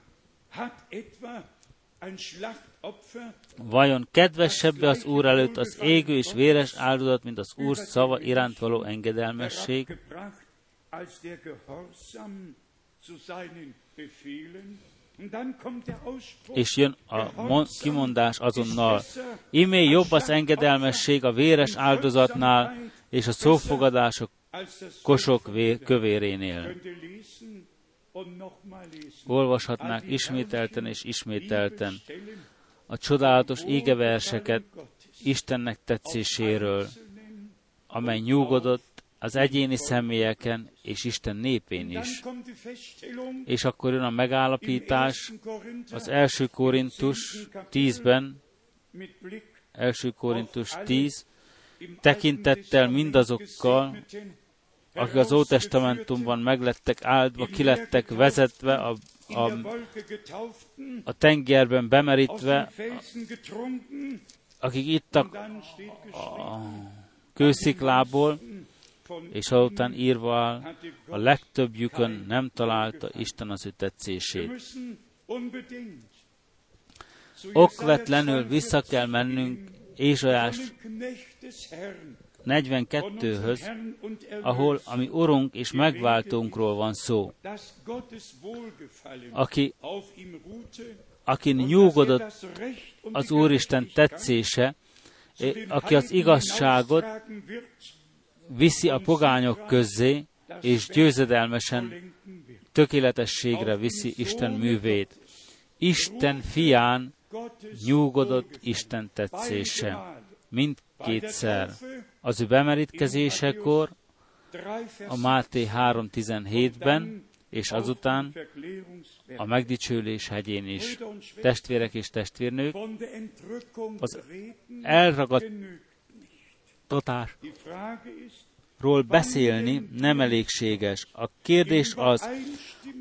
Vajon kedvesebb az Úr előtt az égő és véres áldozat, mint az Úr szava iránt való engedelmesség? És jön a kimondás azonnal. Imé jobb az engedelmesség a véres áldozatnál, és a szófogadások kosok kövérénél. Olvashatnák ismételten és ismételten a csodálatos égeverseket Istennek tetszéséről, amely nyugodott az egyéni személyeken és Isten népén is. És akkor jön a megállapítás az első Korintus 10-ben, első Korintus 10, tekintettel mindazokkal, akik az Ótestamentumban meglettek áldva, kilettek vezetve, a, a, a tengerben bemerítve, akik ittak a kősziklából, és azután írva áll, a legtöbbjükön nem találta Isten az ő tetszését. Okvetlenül vissza kell mennünk Ézsajás 42-höz, ahol a mi Urunk és megváltónkról van szó, aki, aki nyugodott az Úristen tetszése, aki az igazságot viszi a pogányok közé, és győzedelmesen tökéletességre viszi Isten művét. Isten fián nyugodott Isten tetszése. Mindkétszer. Az ő bemerítkezésekor, a Máté 3.17-ben, és azután a megdicsőlés hegyén is. Testvérek és testvérnők, az elragadtatásról beszélni nem elégséges. A kérdés az,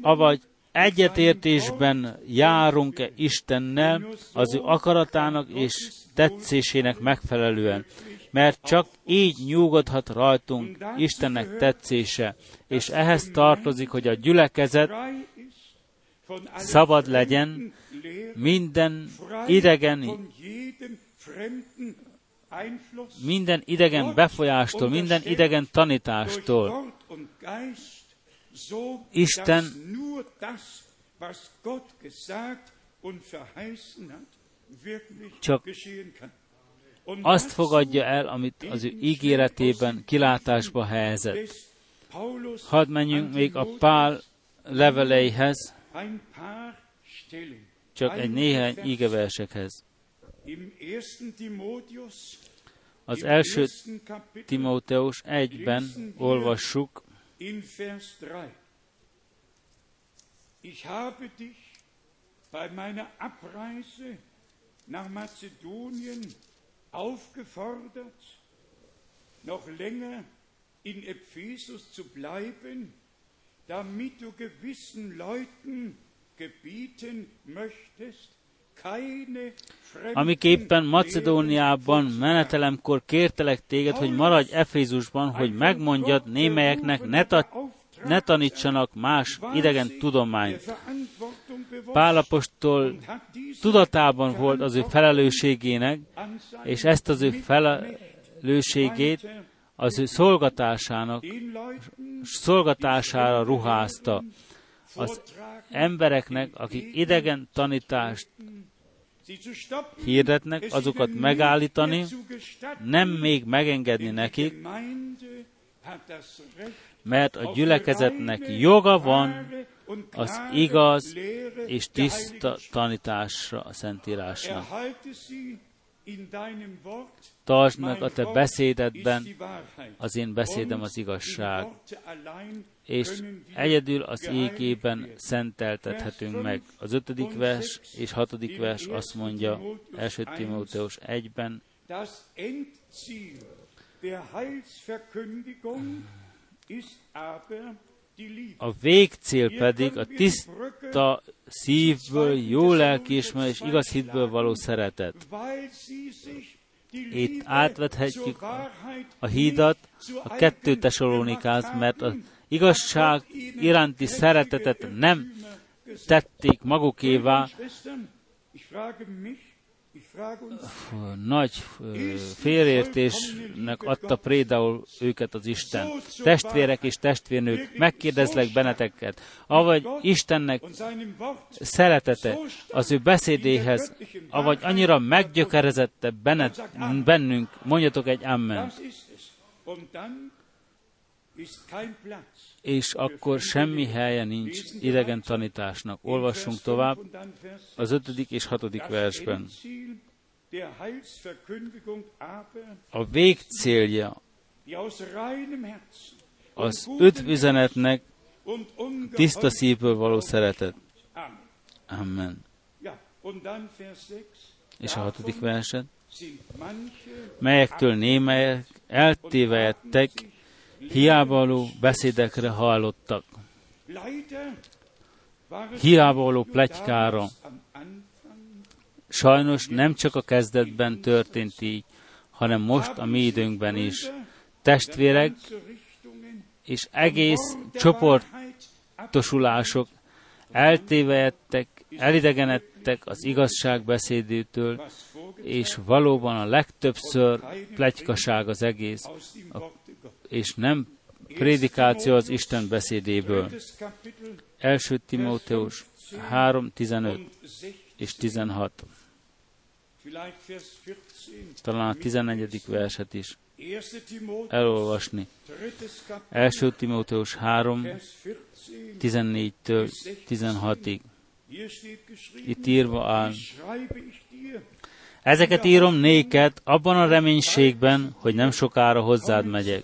avagy egyetértésben járunk-e Istennel az ő akaratának és tetszésének megfelelően, mert csak így nyugodhat rajtunk Istennek tetszése, és ehhez tartozik, hogy a gyülekezet szabad legyen minden idegen minden idegen befolyástól, minden idegen tanítástól. Isten csak azt fogadja el, amit az ő ígéretében kilátásba helyezett. Hadd menjünk még a Pál leveleihez, csak egy néhány ígeversekhez. Az első Timóteus 1-ben olvassuk, Ich habe dich bei meiner Abreise nach Mazedonien aufgefordert, noch länger in Ephesus zu bleiben, damit du gewissen Leuten gebieten möchtest, Amiképpen Macedóniában menetelemkor kértelek téged, hogy maradj Efézusban, hogy megmondjad némelyeknek, ne, ta, ne tanítsanak más idegen tudományt. Pálapostól tudatában volt az ő felelősségének, és ezt az ő felelősségét az ő szolgatásának, szolgatására ruházta. Az embereknek, akik idegen tanítást hirdetnek, azokat megállítani, nem még megengedni nekik, mert a gyülekezetnek joga van az igaz és tiszta tanításra a Szentírásnak. Tartsd meg a te beszédedben, az én beszédem az igazság, és egyedül az égében szenteltethetünk meg. Az ötödik vers és hatodik vers azt mondja, első Timóteus 1-ben, a végcél pedig a tiszta szívből, jó lelkiismer és igaz hitből való szeretet. Itt átvethetjük a hídat a kettő tesalónikáz, mert az igazság iránti szeretetet nem tették magukévá, nagy félértésnek adta prédául őket az Isten. Testvérek és testvérnők, megkérdezlek benneteket, avagy Istennek szeretete az ő beszédéhez, avagy annyira meggyökerezette bennünk, mondjatok egy amen és akkor semmi helye nincs idegen tanításnak. Olvassunk tovább az ötödik és hatodik versben. A végcélja az üzenetnek tiszta szívből való szeretet. Amen. És a hatodik verset. Mmelyektől némelyek eltévejettek, hiába beszédekre hallottak. Hiába plegykára. Sajnos nem csak a kezdetben történt így, hanem most a mi időnkben is. Testvérek és egész csoportosulások eltévejettek, elidegenedtek az igazság beszédétől, és valóban a legtöbbször plegykaság az egész, a és nem prédikáció az Isten beszédéből. Első Timóteus 3, 15 és 16. Talán a 14. verset is elolvasni. Első Timóteus 3, 14-től 16-ig. Itt írva áll, Ezeket írom néked abban a reménységben, hogy nem sokára hozzád megyek.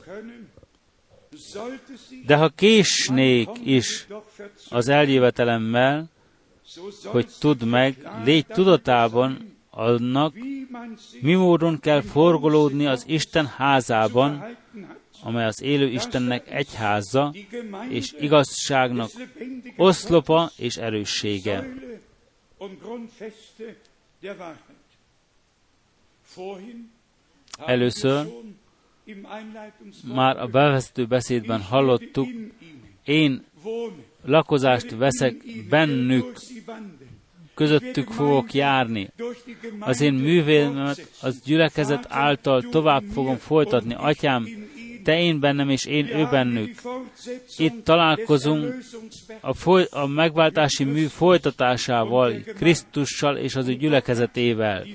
De ha késnék is az eljövetelemmel, hogy tudd meg, légy tudatában annak, mi módon kell forgolódni az Isten házában, amely az élő Istennek egyháza, és igazságnak oszlopa és erőssége. Először már a bevezető beszédben hallottuk, én lakozást veszek bennük, közöttük fogok járni. Az én művémet az gyülekezet által tovább fogom folytatni. Atyám, te én bennem és én ő bennük. Itt találkozunk a, foly- a megváltási mű folytatásával, Krisztussal és az ő gyülekezetével.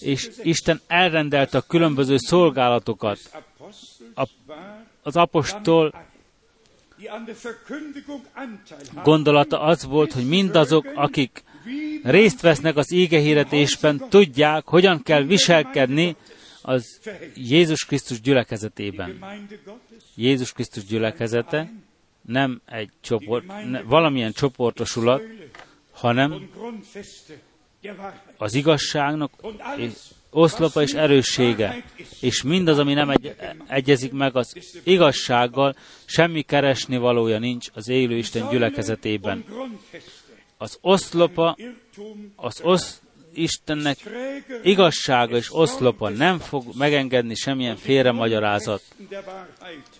És Isten elrendelte a különböző szolgálatokat. A, az apostol gondolata az volt, hogy mindazok, akik részt vesznek az ígehirdetésben, tudják, hogyan kell viselkedni az Jézus Krisztus gyülekezetében. Jézus Krisztus gyülekezete nem egy csoport, ne, valamilyen csoportosulat, hanem az igazságnak és oszlopa és erőssége, és mindaz, ami nem egy, egyezik meg az igazsággal, semmi keresni valója nincs az élő Isten gyülekezetében. Az oszlopa, az osz, Istennek igazsága és oszlopa nem fog megengedni semmilyen félre magyarázat,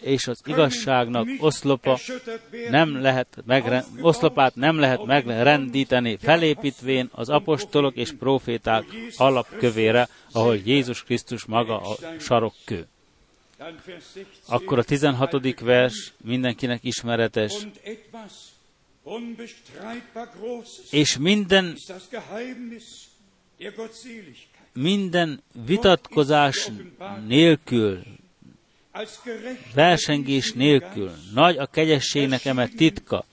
és az igazságnak oszlopa nem lehet megre, oszlopát nem lehet megrendíteni, felépítvén az apostolok és proféták alapkövére, ahol Jézus Krisztus maga a sarokkő. Akkor a 16. vers mindenkinek ismeretes. És minden minden vitatkozás nélkül, versengés nélkül, nagy a kegyességnek eme titka.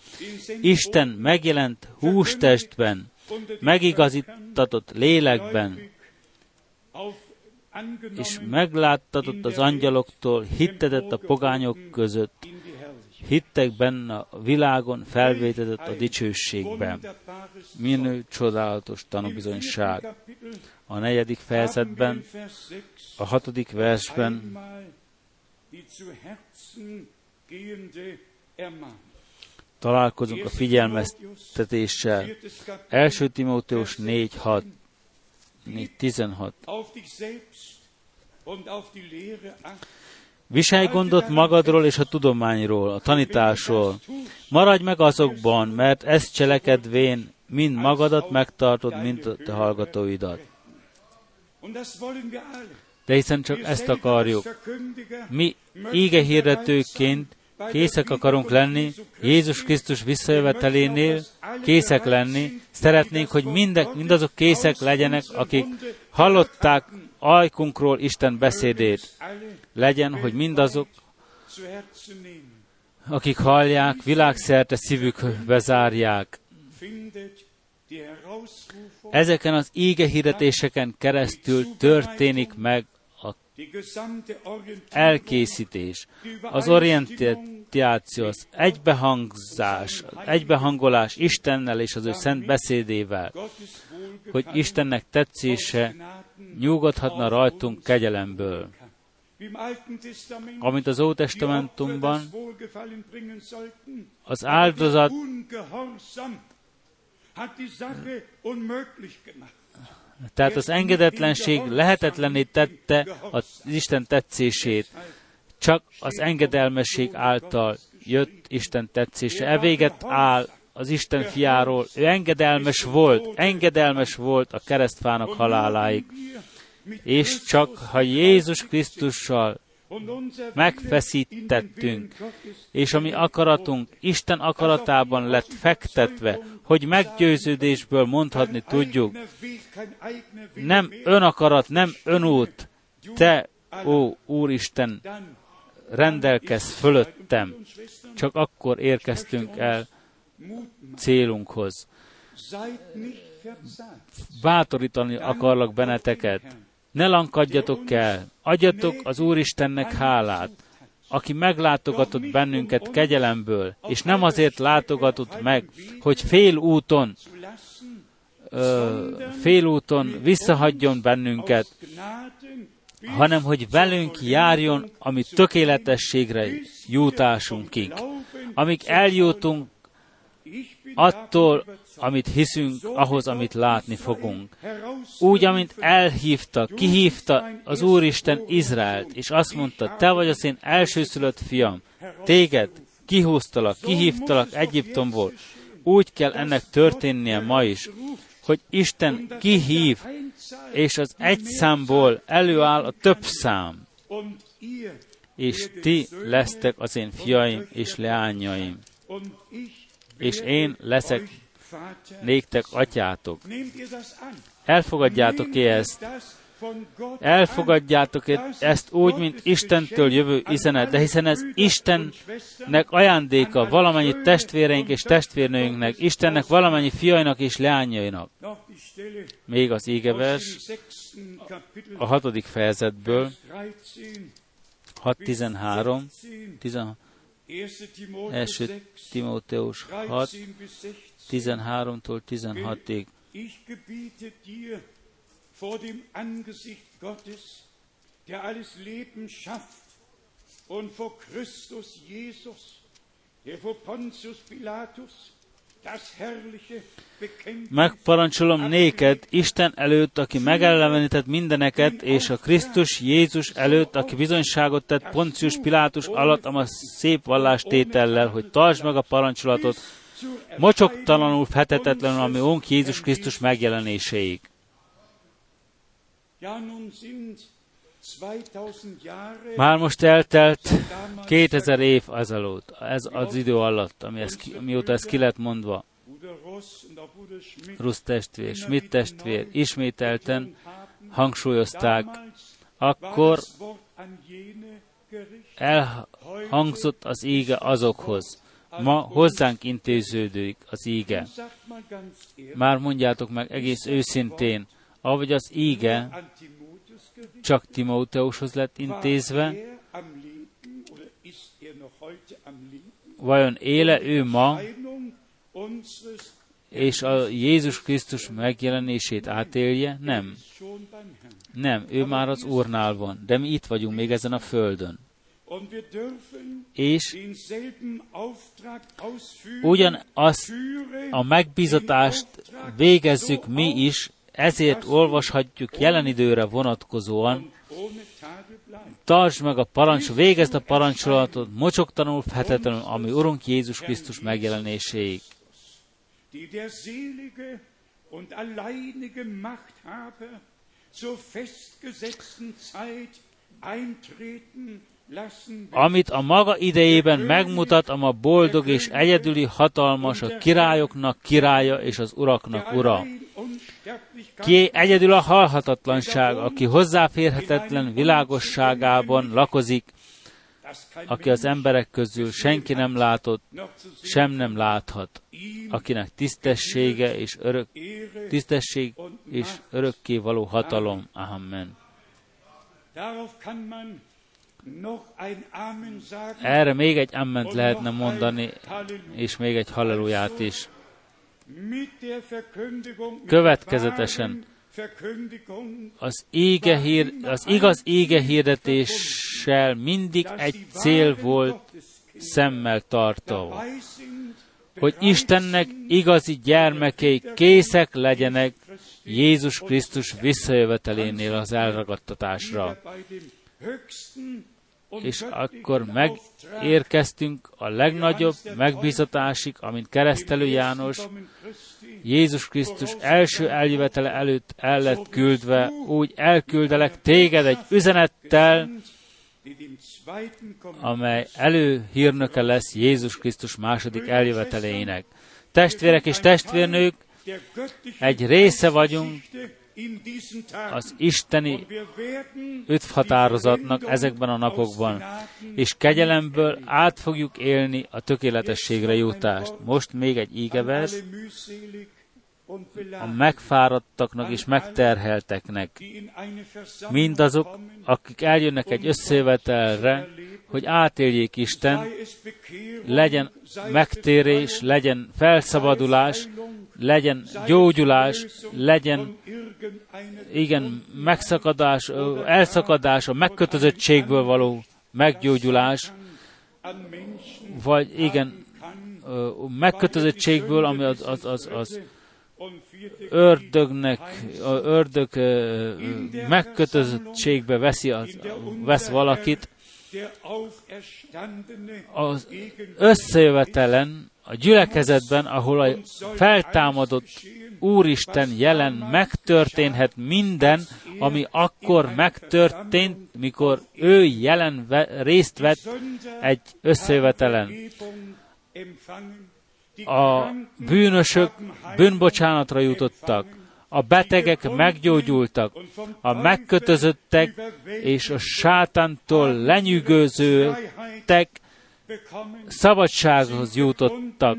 Isten megjelent hústestben, megigazítatott lélekben, és megláttatott az angyaloktól, hittetett a pogányok között, hittek benne a világon, felvétetett a dicsőségben. Minő csodálatos tanúbizonyság. A negyedik fejezetben, a hatodik versben találkozunk a figyelmeztetéssel. Első Timóteus 4, 6, 4, 16. Viselj gondot magadról és a tudományról, a tanításról. Maradj meg azokban, mert ezt cselekedvén mind magadat megtartod, mint a te hallgatóidat. De hiszen csak ezt akarjuk. Mi hirdetőként készek akarunk lenni, Jézus Krisztus visszajövetelénél készek lenni, szeretnénk, hogy mindek, mindazok készek legyenek, akik hallották ajkunkról Isten beszédét. Legyen, hogy mindazok, akik hallják, világszerte szívükbe zárják. Ezeken az íge hirdetéseken keresztül történik meg a elkészítés, az orientáció, az egybehangzás, egybehangolás Istennel és az ő szent beszédével, hogy Istennek tetszése nyugodhatna rajtunk kegyelemből. Amint az Ótestamentumban az áldozat tehát az engedetlenség lehetetlenné tette az Isten tetszését. Csak az engedelmesség által jött Isten tetszése. E véget áll az Isten fiáról. Ő engedelmes volt, engedelmes volt a keresztfának haláláig. És csak ha Jézus Krisztussal megfeszítettünk, és a mi akaratunk Isten akaratában lett fektetve, hogy meggyőződésből mondhatni tudjuk, nem önakarat, nem önút, te, ó Úristen, rendelkez fölöttem. Csak akkor érkeztünk el célunkhoz. Bátorítani akarlak benneteket. Ne lankadjatok el, adjatok az Úristennek hálát, aki meglátogatott bennünket kegyelemből, és nem azért látogatott meg, hogy fél úton, ö, fél úton visszahagyjon bennünket, hanem hogy velünk járjon, ami tökéletességre jutásunkig. Amíg eljutunk attól, amit hiszünk, ahhoz, amit látni fogunk. Úgy, amint elhívta, kihívta az Úristen Izraelt, és azt mondta, te vagy az én elsőszülött fiam, téged kihúztalak, kihívtalak Egyiptomból, úgy kell ennek történnie ma is, hogy Isten kihív, és az egy számból előáll a több szám, és ti lesztek az én fiaim és leányaim, és én leszek néktek atyátok. Elfogadjátok-e ezt? Elfogadjátok ezt úgy, mint Istentől jövő üzenet, de hiszen ez Istennek ajándéka valamennyi testvéreink és testvérnőinknek, Istennek valamennyi fiainak és leányainak. Még az égevers a hatodik fejezetből, 6.13, 16, első Timóteus 6, 13-tól 16-ig. Ich gebiete dir vor dem Angesicht Gottes, der alles Leben schafft, und vor Christus Jesus, der vor Pontius Pilatus Megparancsolom néked, Isten előtt, aki megellevenített mindeneket, és a Krisztus Jézus előtt, aki bizonyságot tett Poncius Pilátus alatt a szép vallástétellel, hogy tartsd meg a parancsolatot, mocsoktalanul, fetetetlenül, ami onk Jézus Krisztus megjelenéséig. Már most eltelt 2000 év azelőtt, ez az idő alatt, ami ez, mióta ez ki lett mondva. Rusz testvér, Schmidt testvér ismételten hangsúlyozták, akkor elhangzott az íge azokhoz. Ma hozzánk intéződik az íge. Már mondjátok meg egész őszintén, ahogy az íge csak Timóteushoz lett intézve, vajon éle ő ma, és a Jézus Krisztus megjelenését átélje? Nem. Nem, ő már az Úrnál van, de mi itt vagyunk még ezen a földön. És ugyanazt a megbízatást végezzük mi is, ezért olvashatjuk jelen időre vonatkozóan, tartsd meg a parancs, végezd a parancsolatot, mocsoktanul, fetetlenül, ami Urunk Jézus Krisztus megjelenéséig. Amit a maga idejében megmutat, a boldog és egyedüli hatalmas, a királyoknak királya és az uraknak ura. Ki egyedül a halhatatlanság, aki hozzáférhetetlen világosságában lakozik, aki az emberek közül senki nem látott, sem nem láthat, akinek tisztessége és örök, tisztesség és örökké való hatalom. Amen. Erre még egy amment lehetne mondani, és még egy halleluját is. Következetesen az, ége hír, az igaz ége hirdetéssel mindig egy cél volt szemmel tartva, hogy Istennek igazi gyermekei készek legyenek Jézus Krisztus visszajövetelénél az elragadtatásra. És akkor megérkeztünk a legnagyobb megbízatásig, amint keresztelő János Jézus Krisztus első eljövetele előtt el lett küldve, úgy elküldelek téged egy üzenettel, amely előhírnöke lesz Jézus Krisztus második eljövetelének. Testvérek és testvérnők, egy része vagyunk az isteni öthatározatnak ezekben a napokban, és kegyelemből át fogjuk élni a tökéletességre jutást. Most még egy ígevers, a megfáradtaknak és megterhelteknek, mindazok, akik eljönnek egy összevetelre, hogy átéljék Isten, legyen megtérés, legyen felszabadulás, legyen gyógyulás, legyen igen, megszakadás, elszakadás, a megkötözöttségből való meggyógyulás, vagy igen, megkötözöttségből, ami az, az, az, az ördögnek, a ördög megkötözöttségbe veszi az, vesz valakit, az összejövetelen, a gyülekezetben, ahol a feltámadott Úristen jelen megtörténhet minden, ami akkor megtörtént, mikor ő jelen részt vett egy összejövetelen a bűnösök bűnbocsánatra jutottak, a betegek meggyógyultak, a megkötözöttek és a sátántól lenyűgözőtek szabadsághoz jutottak.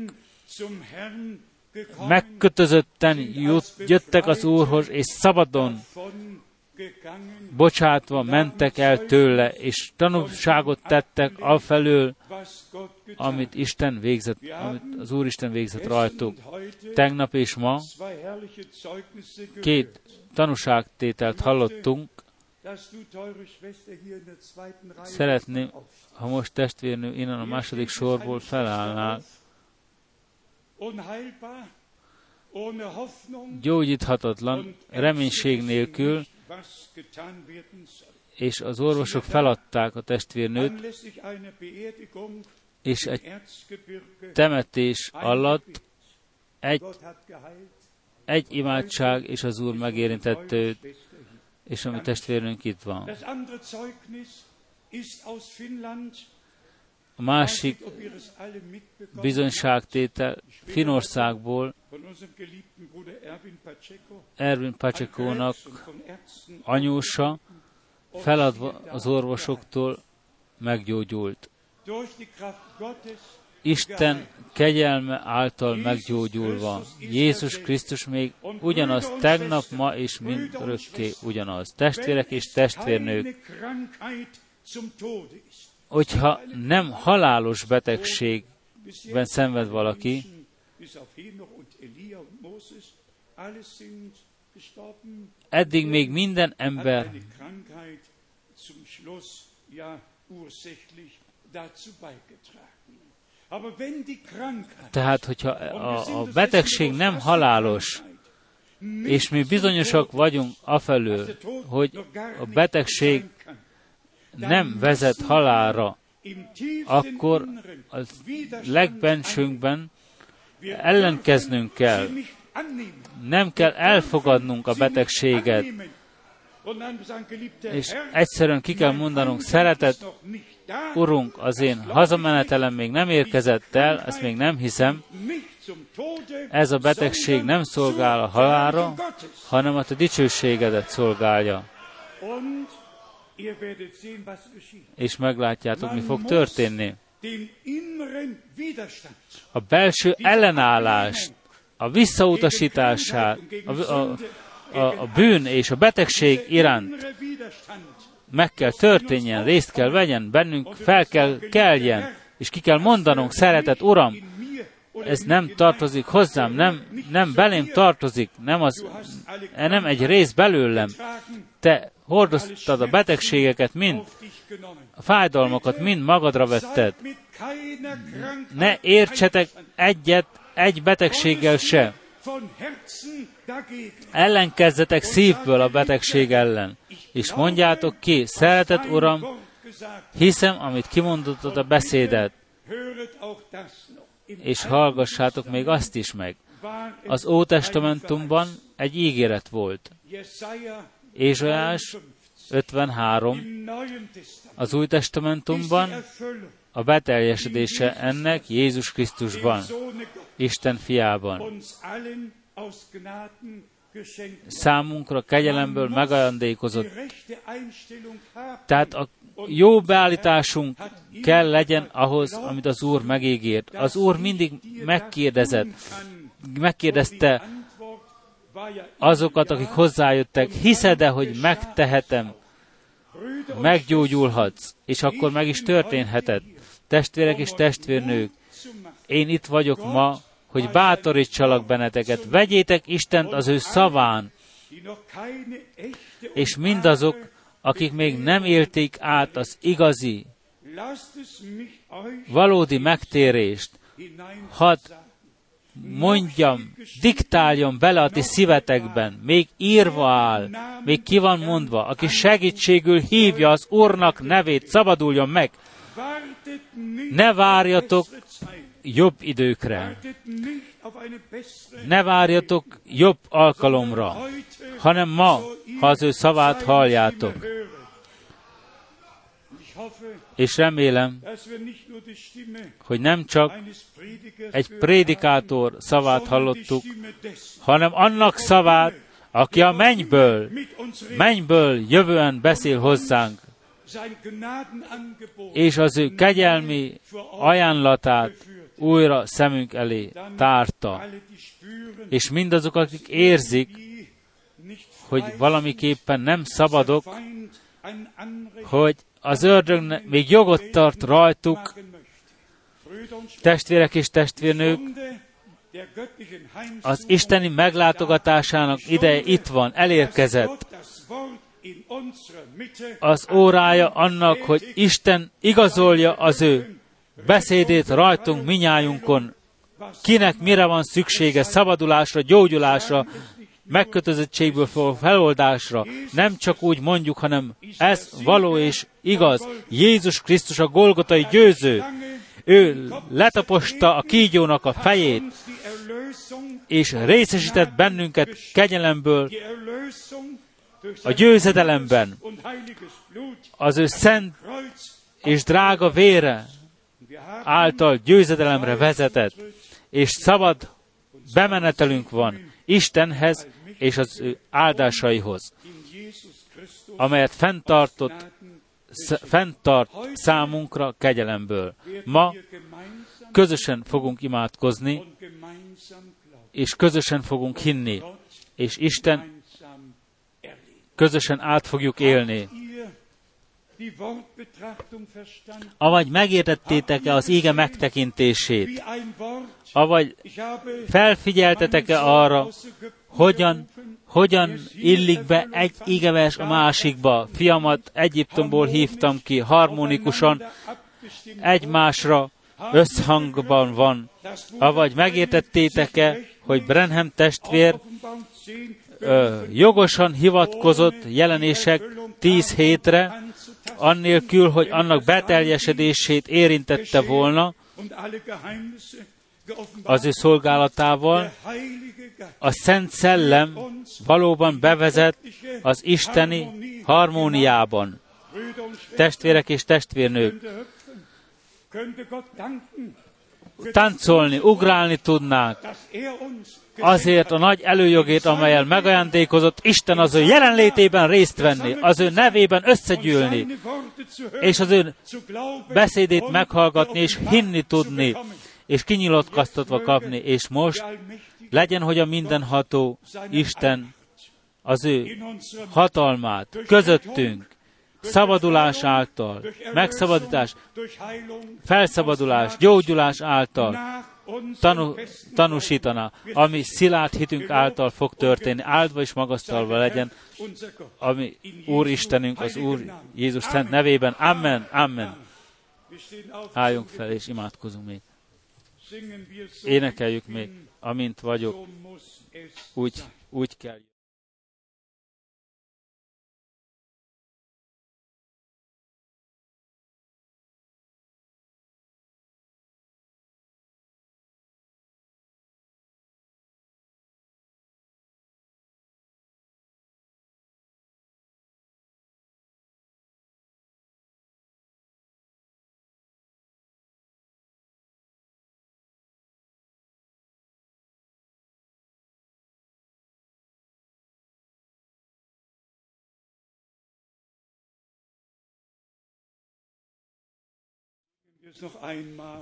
Megkötözötten jut, jöttek az Úrhoz, és szabadon bocsátva mentek el tőle, és tanulságot tettek afelől, amit Isten végzett, amit az Úristen végzett rajtuk. Tegnap és ma két tanúságtételt hallottunk. Szeretném, ha most testvérnő innen a második sorból felállnál. Gyógyíthatatlan, reménység nélkül, és az orvosok feladták a testvérnőt, és egy temetés alatt egy, egy imádság, és az Úr megérintette őt, és a mi testvérünk itt van. A másik bizonyságtétel Finországból Erwin Pacsekónak anyósa feladva az orvosoktól meggyógyult. Isten kegyelme által meggyógyulva. Jézus Krisztus még ugyanaz tegnap, ma és mind örökké ugyanaz. Testvérek és testvérnők, hogyha nem halálos betegségben szenved valaki, eddig még minden ember tehát, hogyha a, a betegség nem halálos, és mi bizonyosak vagyunk afelől, hogy a betegség nem vezet halálra, akkor a legbensőnkben ellenkeznünk kell. Nem kell elfogadnunk a betegséget, és egyszerűen ki kell mondanunk, szeretett Urunk, az én hazamenetelem még nem érkezett el, ezt még nem hiszem, ez a betegség nem szolgál a halára, hanem a te dicsőségedet szolgálja. És meglátjátok, mi fog történni. A belső ellenállást, a visszautasítását, a, a, a, a bűn és a betegség iránt meg kell történjen, részt kell vegyen, bennünk fel kell keljen, és ki kell mondanunk, szeretett Uram, ez nem tartozik hozzám, nem, nem belém tartozik, nem, az, nem egy rész belőlem. Te hordoztad a betegségeket mind, a fájdalmakat mind magadra vetted. Ne értsetek egyet egy betegséggel se. Ellenkezzetek szívből a betegség ellen, és mondjátok ki, szeretett Uram, hiszem, amit kimondottad a beszédet, és hallgassátok még azt is meg. Az Ótestamentumban egy ígéret volt. Ézsajás 53, az Új Testamentumban a beteljesedése ennek Jézus Krisztusban, Isten fiában. Számunkra kegyelemből megajándékozott. Tehát a jó beállításunk kell legyen ahhoz, amit az Úr megígért. Az Úr mindig megkérdezett, megkérdezte azokat, akik hozzájöttek, hiszed-e, hogy megtehetem, meggyógyulhatsz, és akkor meg is történhetett. Testvérek és testvérnők, én itt vagyok ma, hogy bátorítsalak benneteket. Vegyétek Istent az ő szaván, és mindazok, akik még nem élték át az igazi, valódi megtérést, hadd mondjam, diktáljon bele a ti szívetekben, még írva áll, még ki van mondva, aki segítségül hívja az Úrnak nevét, szabaduljon meg. Ne várjatok jobb időkre. Ne várjatok jobb alkalomra, hanem ma, ha az ő szavát halljátok. És remélem, hogy nem csak egy prédikátor szavát hallottuk, hanem annak szavát, aki a mennyből, mennyből jövően beszél hozzánk, és az ő kegyelmi ajánlatát újra szemünk elé tárta. És mindazok, akik érzik, hogy valamiképpen nem szabadok, hogy az ördög még jogot tart rajtuk, testvérek és testvérnők, az isteni meglátogatásának ideje itt van, elérkezett. Az órája annak, hogy Isten igazolja az ő beszédét rajtunk, minnyájunkon, kinek mire van szüksége, szabadulásra, gyógyulásra, megkötözöttségből feloldásra. Nem csak úgy mondjuk, hanem ez való és igaz. Jézus Krisztus a Golgotai győző. Ő letaposta a kígyónak a fejét, és részesített bennünket kegyelemből, a győzedelemben. Az ő szent és drága vére által győzedelemre vezetett, és szabad bemenetelünk van Istenhez és az ő áldásaihoz, amelyet fenntartott, fenntart számunkra kegyelemből. Ma közösen fogunk imádkozni, és közösen fogunk hinni, és Isten közösen át fogjuk élni. Avagy megértettétek-e az ége megtekintését? Avagy felfigyeltetek-e arra, hogyan, hogyan illik be egy ígevers a másikba? Fiamat Egyiptomból hívtam ki, harmonikusan, egymásra összhangban van. Avagy megértettétek-e, hogy Brenham testvér ö, jogosan hivatkozott jelenések tíz hétre, annélkül, hogy annak beteljesedését érintette volna, az ő szolgálatával, a Szent Szellem valóban bevezet az isteni harmóniában. Testvérek és testvérnők, táncolni, ugrálni tudnák, azért a nagy előjogét, amelyel megajándékozott Isten az ő jelenlétében részt venni, az ő nevében összegyűlni, és az ő beszédét meghallgatni, és hinni tudni, és kinyilatkoztatva kapni, és most legyen, hogy a mindenható Isten az ő hatalmát közöttünk, szabadulás által, megszabadítás, felszabadulás, gyógyulás által tanú, tanúsítana, ami szilárd hitünk által fog történni, áldva és magasztalva legyen, ami Úr Istenünk, az Úr Jézus Szent nevében. Amen, amen. Álljunk fel és imádkozunk még. Énekeljük még, amint vagyok, úgy, úgy kell.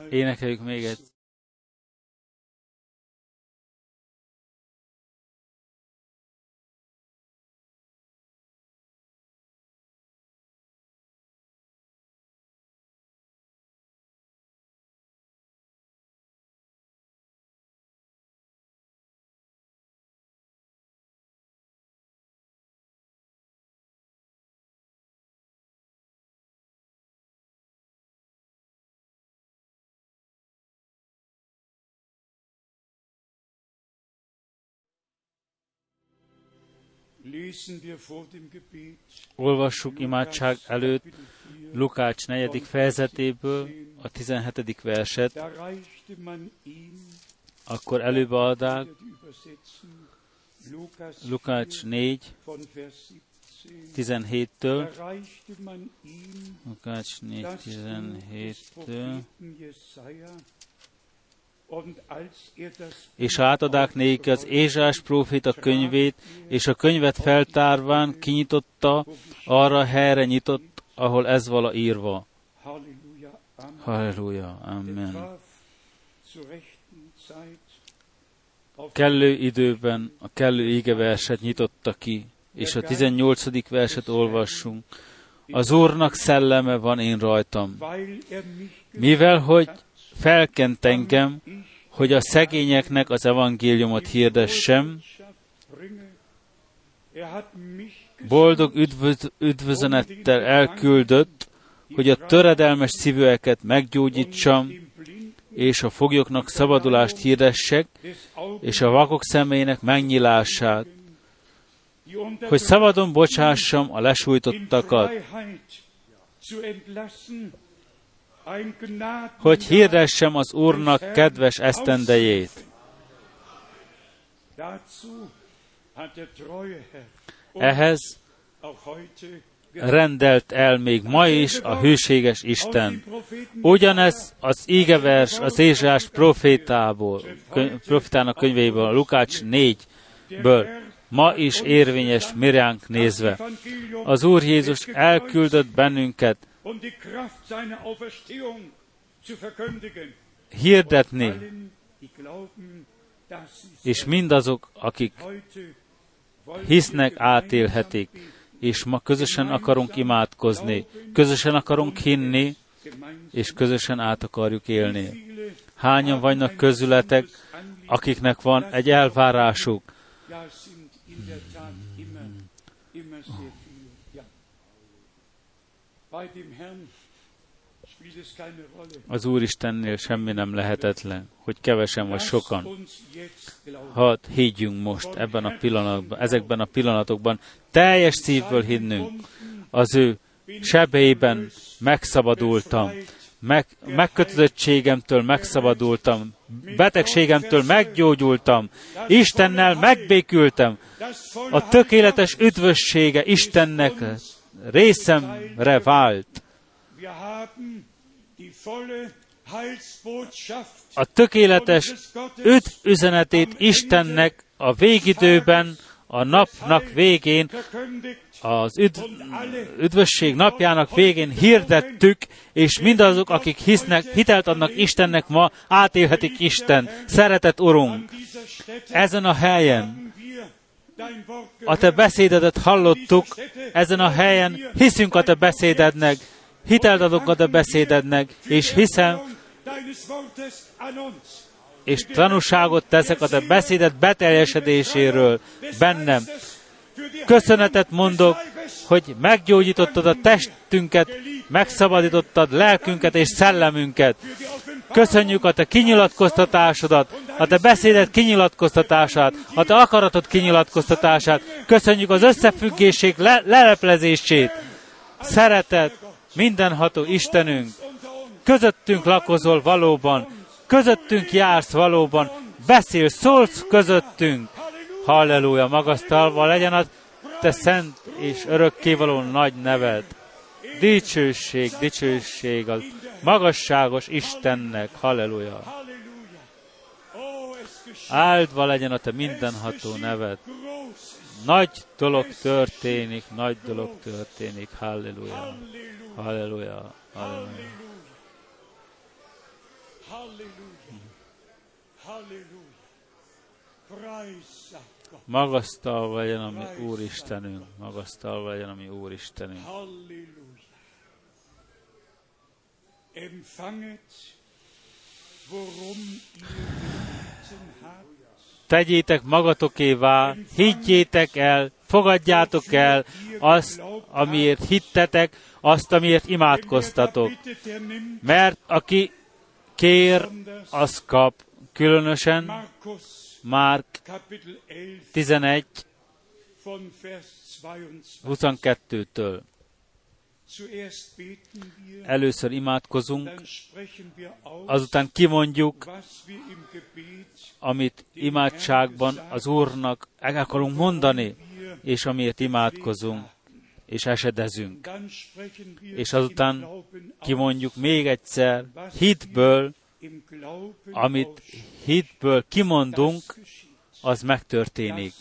Énekeljük még egyszer. Olvassuk imádság előtt Lukács 4. fejezetéből a 17. verset, akkor előbb adák. Lukács 4, 17-től, Lukács 4, 17-től, és átadák néki az Ézsás prófita könyvét, és a könyvet feltárván kinyitotta, arra helyre nyitott, ahol ez vala írva. Halleluja, amen. Kellő időben a kellő égeverset nyitotta ki, és a 18. verset olvassunk. Az Úrnak szelleme van én rajtam, mivel hogy felkent engem, hogy a szegényeknek az evangéliumot hirdessem, boldog üdvöz, üdvözönettel elküldött, hogy a töredelmes szívűeket meggyógyítsam, és a foglyoknak szabadulást hirdessek, és a vakok személynek megnyilását, hogy szabadon bocsássam a lesújtottakat, hogy hirdessem az Úrnak kedves esztendejét. Ehhez rendelt el még ma is a hűséges Isten. Ugyanez az ígevers az Ézsás profétából, profétának könyvéből, a Lukács 4-ből ma is érvényes miránk nézve. Az Úr Jézus elküldött bennünket hirdetni, és mindazok, akik hisznek, átélhetik, és ma közösen akarunk imádkozni, közösen akarunk hinni, és közösen át akarjuk élni. Hányan vannak közületek, akiknek van egy elvárásuk, az Úristennél semmi nem lehetetlen, hogy kevesen vagy sokan. Hadd higgyünk most ebben a pillanatban, ezekben a pillanatokban teljes szívből hinnünk. Az ő sebeiben megszabadultam. meg, megkötözöttségemtől megszabadultam, betegségemtől meggyógyultam, Istennel megbékültem, a tökéletes üdvössége Istennek részemre vált. A tökéletes üdv üzenetét Istennek a végidőben, a napnak végén az üdv, üdvösség napjának végén hirdettük, és mindazok, akik hisznek, hitelt adnak Istennek ma, átélhetik Isten, szeretett Urunk. Ezen a helyen a te beszédedet hallottuk, ezen a helyen hiszünk a te beszédednek, hitelt adunk a te beszédednek, és hiszem, és tanúságot teszek a te beszédet beteljesedéséről bennem. Köszönetet mondok, hogy meggyógyítottad a testünket, megszabadítottad lelkünket és szellemünket. Köszönjük a te kinyilatkoztatásodat, a te beszédet kinyilatkoztatását, a te akaratod kinyilatkoztatását. Köszönjük az összefüggéség le- leleplezését. Szeretet, mindenható Istenünk, közöttünk lakozol valóban, közöttünk jársz valóban, beszél, szólsz közöttünk. Halleluja, magasztalva legyen a te szent és örökkévaló nagy neved. Dicsőség, dicsőség az magasságos Istennek. Halleluja. Áldva legyen a te mindenható neved. Nagy dolog történik, nagy dolog történik. Halleluja. Halleluja. Halleluja. Magasztalva legyen a mi Úristenünk, magasztalva legyen a mi Úristenünk. Tegyétek magatokévá, higgyétek el, fogadjátok el azt, amiért hittetek, azt, amiért imádkoztatok. Mert aki kér, az kap. Különösen Márk 11, 22-től. Először imádkozunk, azután kimondjuk, amit imádságban az Úrnak el akarunk mondani, és amiért imádkozunk, és esedezünk. És azután kimondjuk még egyszer, hitből, amit hitből kimondunk, az megtörténik.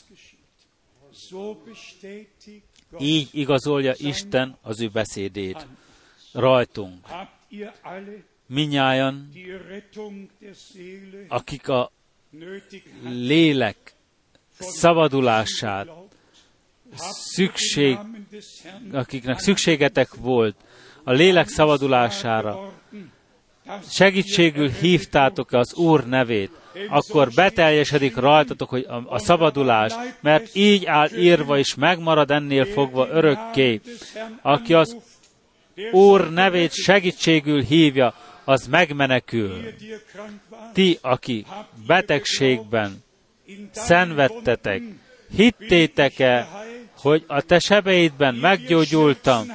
Így igazolja Isten az ő beszédét rajtunk. Minnyájan, akik a lélek szabadulását szükség, akiknek szükségetek volt a lélek szabadulására, segítségül hívtátok az Úr nevét, akkor beteljesedik rajtatok hogy a, a szabadulás, mert így áll írva és megmarad ennél fogva örökké. Aki az Úr nevét segítségül hívja, az megmenekül. Ti, aki betegségben szenvedtetek, hittétek-e, hogy a te sebeidben meggyógyultam?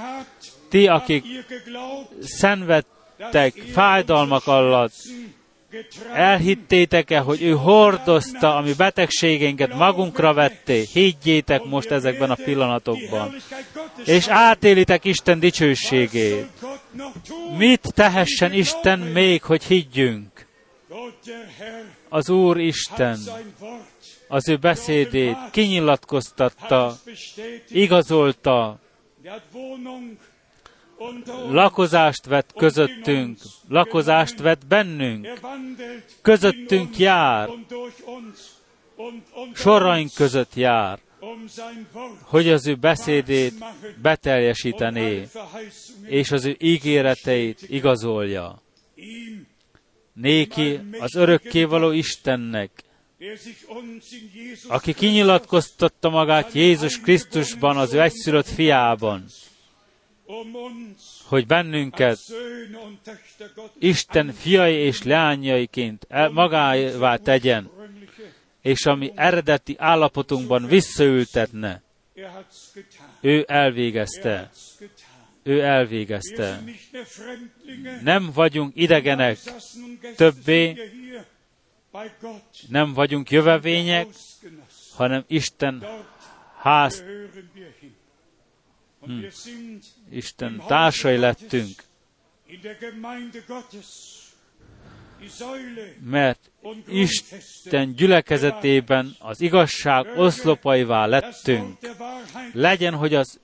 Ti, akik szenvedtek fájdalmak alatt, Elhittétek-e, hogy ő hordozta a mi betegségeinket, magunkra vetté? Higgyétek most ezekben a pillanatokban. És átélitek Isten dicsőségét. Mit tehessen Isten még, hogy higgyünk? Az Úr Isten az ő beszédét kinyilatkoztatta, igazolta, lakozást vett közöttünk, lakozást vett bennünk, közöttünk jár, soraink között jár, hogy az ő beszédét beteljesítené, és az ő ígéreteit igazolja. Néki az örökkévaló Istennek, aki kinyilatkoztatta magát Jézus Krisztusban, az ő egyszülött fiában, hogy bennünket Isten fiai és leányaiként magává tegyen, és ami eredeti állapotunkban visszaültetne. Ő elvégezte. ő elvégezte. Nem vagyunk idegenek többé, nem vagyunk jövevények, hanem Isten ház, hm, Isten társai lettünk. Mert Isten gyülekezetében az igazság oszlopaivá lettünk. Legyen, hogy az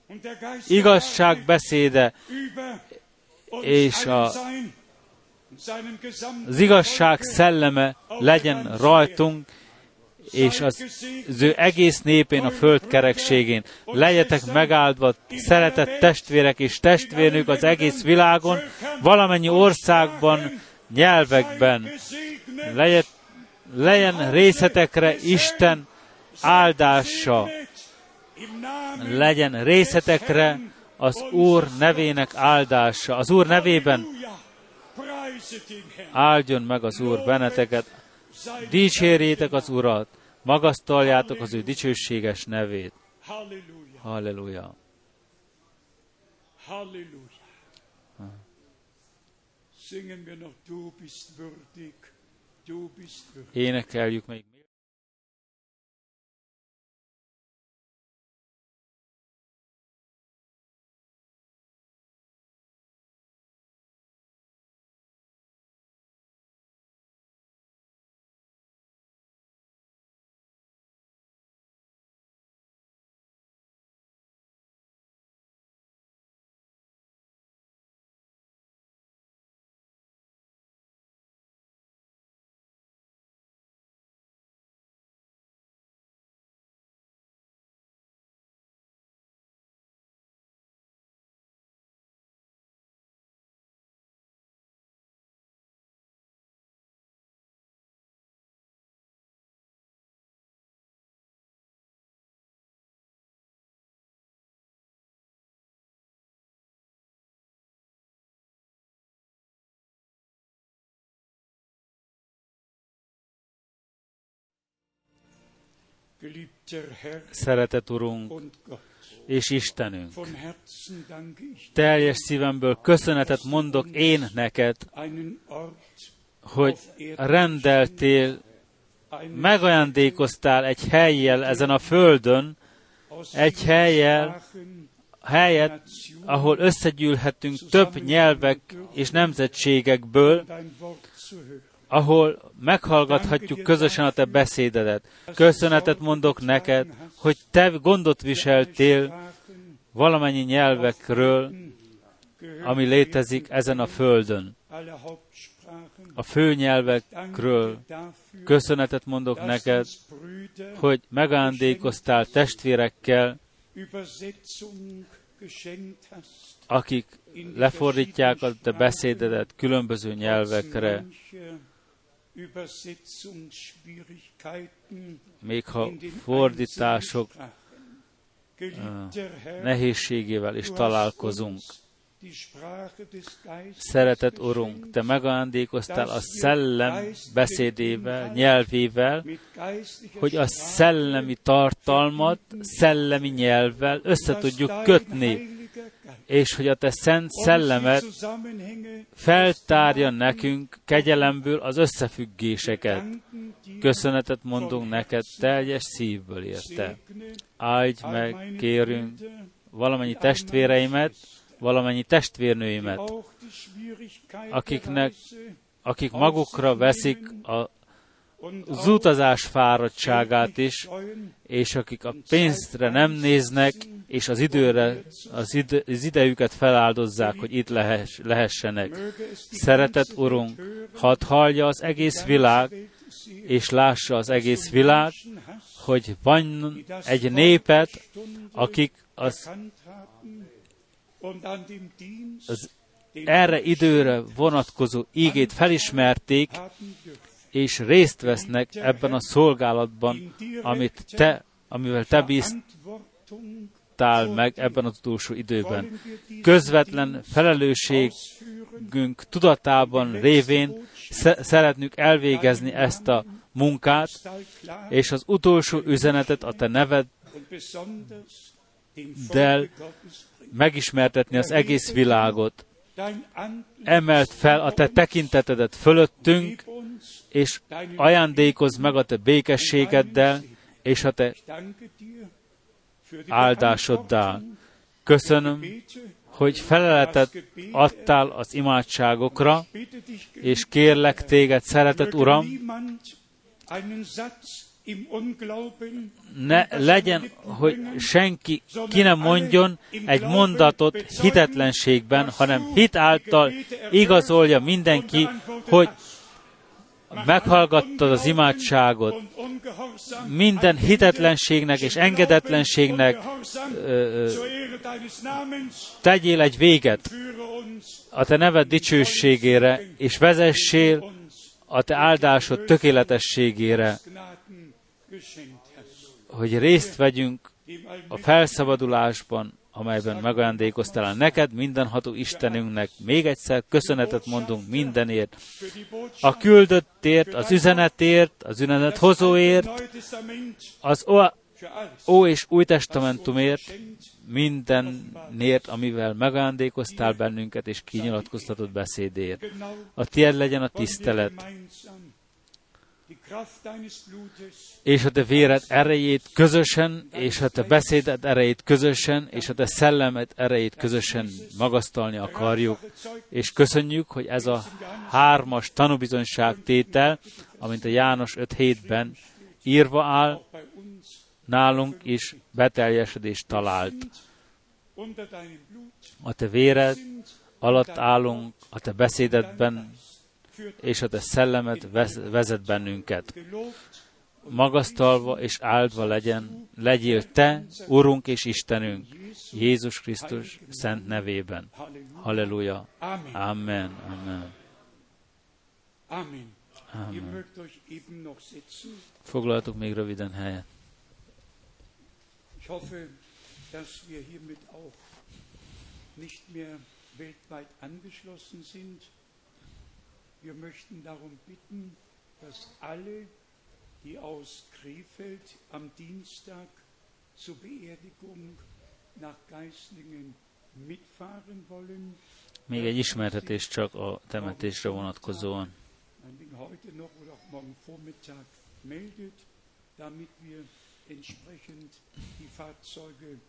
igazság beszéde és a, az igazság szelleme legyen rajtunk, és az, az ő egész népén a föld kerekségén. Legyetek megáldva, szeretett testvérek és testvérnők az egész világon, valamennyi országban, nyelvekben. Legyen, legyen részetekre Isten áldása. Legyen részetekre az Úr nevének áldása. Az Úr nevében áldjon meg az Úr benneteket. Dicsérjétek az Urat, magasztaljátok az ő dicsőséges nevét. Halleluja. Halleluja. Énekeljük még. Szeretett Urunk és Istenünk, teljes szívemből köszönetet mondok én neked, hogy rendeltél, megajándékoztál egy helyjel ezen a földön, egy helyjel, helyet, ahol összegyűlhetünk több nyelvek és nemzetségekből, ahol meghallgathatjuk közösen a te beszédedet. Köszönetet mondok neked, hogy te gondot viseltél valamennyi nyelvekről, ami létezik ezen a földön. A fő nyelvekről köszönetet mondok neked, hogy megándékoztál testvérekkel, akik lefordítják a te beszédedet különböző nyelvekre, még ha fordítások nehézségével is találkozunk. Szeretett Urunk, Te megajándékoztál a szellem beszédével, nyelvével, hogy a szellemi tartalmat szellemi nyelvvel össze tudjuk kötni, és hogy a te szent szellemet feltárja nekünk kegyelemből az összefüggéseket. Köszönetet mondunk neked teljes szívből érte. Áldj meg, kérünk, valamennyi testvéreimet, valamennyi testvérnőimet, akiknek, akik magukra veszik a az utazás fáradtságát is, és akik a pénzre nem néznek, és az időre, az, ide, az idejüket feláldozzák, hogy itt lehess, lehessenek. Szeretett Urunk, hadd hallja az egész világ, és lássa az egész világ, hogy van egy népet, akik az, az erre időre vonatkozó ígét felismerték, és részt vesznek ebben a szolgálatban, amit te, amivel te bíztál meg ebben az utolsó időben. Közvetlen felelősségünk tudatában révén szeretnünk elvégezni ezt a munkát, és az utolsó üzenetet a te neved del megismertetni az egész világot. Emelt fel a te tekintetedet fölöttünk, és ajándékozz meg a te békességeddel, és a te áldásoddal. Köszönöm, hogy feleletet adtál az imádságokra, és kérlek téged, szeretet Uram, ne legyen, hogy senki ki nem mondjon egy mondatot hitetlenségben, hanem hit által igazolja mindenki, hogy meghallgattad az imádságot, minden hitetlenségnek és engedetlenségnek ö, tegyél egy véget a te neved dicsőségére, és vezessél a te áldásod tökéletességére, hogy részt vegyünk a felszabadulásban, amelyben megajándékoztál neked, mindenható Istenünknek. Még egyszer köszönetet mondunk mindenért. A küldöttért, az üzenetért, az üzenet hozóért, az Ó, és Új Testamentumért, mindenért, amivel megajándékoztál bennünket, és kinyilatkoztatott beszédért. A tiéd legyen a tisztelet, és a te véred erejét közösen, és a te beszéded erejét közösen, és a te szellemet erejét közösen magasztalni akarjuk. És köszönjük, hogy ez a hármas tanúbizonyság tétel, amint a János 5.7-ben írva áll, nálunk is beteljesedést talált. A te véred alatt állunk, a te beszédedben és a te szellemet vezet bennünket. Magasztalva és áldva legyen, legyél te, Urunk és Istenünk, Jézus Krisztus szent nevében. Halleluja. Amen. Amen. Amen. Foglaltuk még röviden helyet. Ich hoffe, dass wir hiermit auch nicht mehr weltweit angeschlossen sind. Wir möchten darum bitten, dass alle, die aus Krefeld am Dienstag zur Beerdigung nach Geislingen mitfahren wollen, még egy ismertetés csak a temetésre vonatkozóan. heute noch oder auch morgen Vormittag meldet, damit wir entsprechend die Fahrzeuge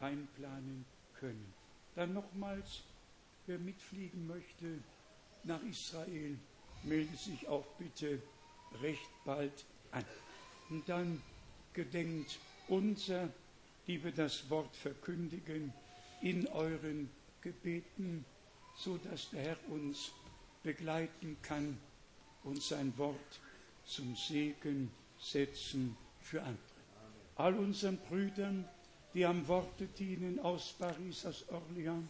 einplanen können. Dann nochmals, wer mitfliegen möchte, nach Israel, melde sich auch bitte recht bald an. Und dann gedenkt unser, die wir das Wort verkündigen, in euren Gebeten, so dass der Herr uns begleiten kann und sein Wort zum Segen setzen für andere. All unseren Brüdern, die am Worte dienen aus Paris, aus Orléans,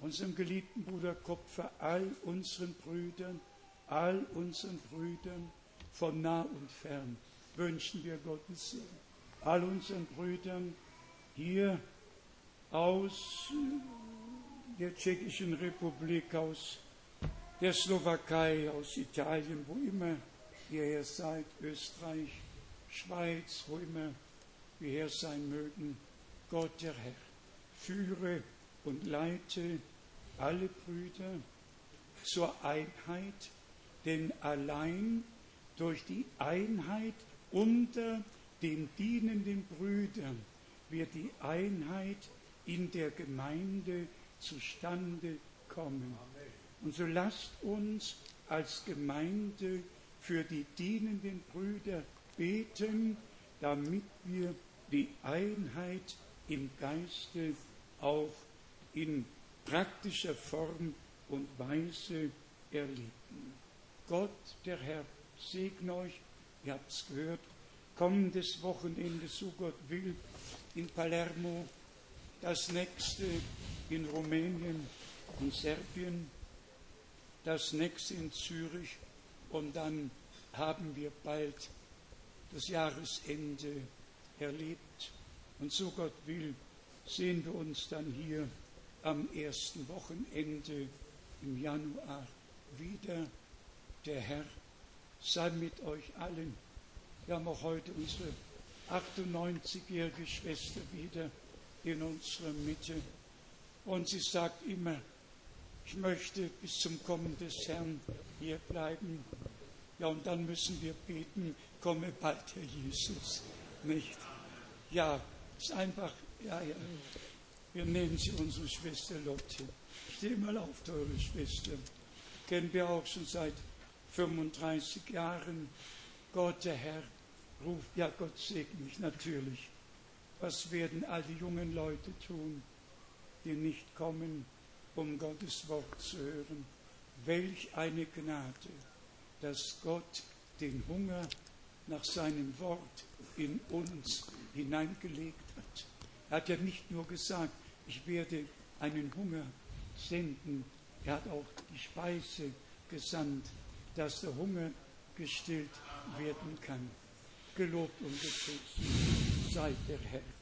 unserem geliebten Bruder Kopfer, all unseren Brüdern, all unseren Brüdern von nah und fern wünschen wir Gottes Segen. All unseren Brüdern hier aus der Tschechischen Republik, aus der Slowakei, aus Italien, wo immer ihr her seid, Österreich, Schweiz, wo immer wir her sein mögen, Gott der Herr, führe und leite alle Brüder zur Einheit, denn allein durch die Einheit unter den dienenden Brüdern wird die Einheit in der Gemeinde zustande kommen. Und so lasst uns als Gemeinde für die dienenden Brüder beten, damit wir die Einheit im Geiste auch in praktischer Form und Weise erleben. Gott, der Herr, segne euch. Ihr habt es gehört. Kommendes Wochenende, so Gott will, in Palermo, das nächste in Rumänien und Serbien, das nächste in Zürich und dann haben wir bald das Jahresende erlebt. Und so Gott will, sehen wir uns dann hier am ersten Wochenende im Januar wieder. Der Herr sei mit euch allen. Wir haben auch heute unsere 98-jährige Schwester wieder in unserer Mitte. Und sie sagt immer, ich möchte bis zum Kommen des Herrn hier bleiben. Ja, und dann müssen wir beten, komme bald, Herr Jesus. Nicht? Ja, ist einfach, ja, ja. Wir nehmen Sie unsere Schwester Lotte. Steh mal auf, teure Schwester. Kennen wir auch schon seit 35 Jahren. Gott, der Herr, ruft, ja, Gott segne mich natürlich. Was werden all die jungen Leute tun, die nicht kommen, um Gottes Wort zu hören? Welch eine Gnade, dass Gott den Hunger nach seinem Wort in uns hineingelegt hat. Er hat ja nicht nur gesagt, ich werde einen Hunger senden, er hat auch die Speise gesandt, dass der Hunger gestillt werden kann. Gelobt und gepriesen sei der Herr.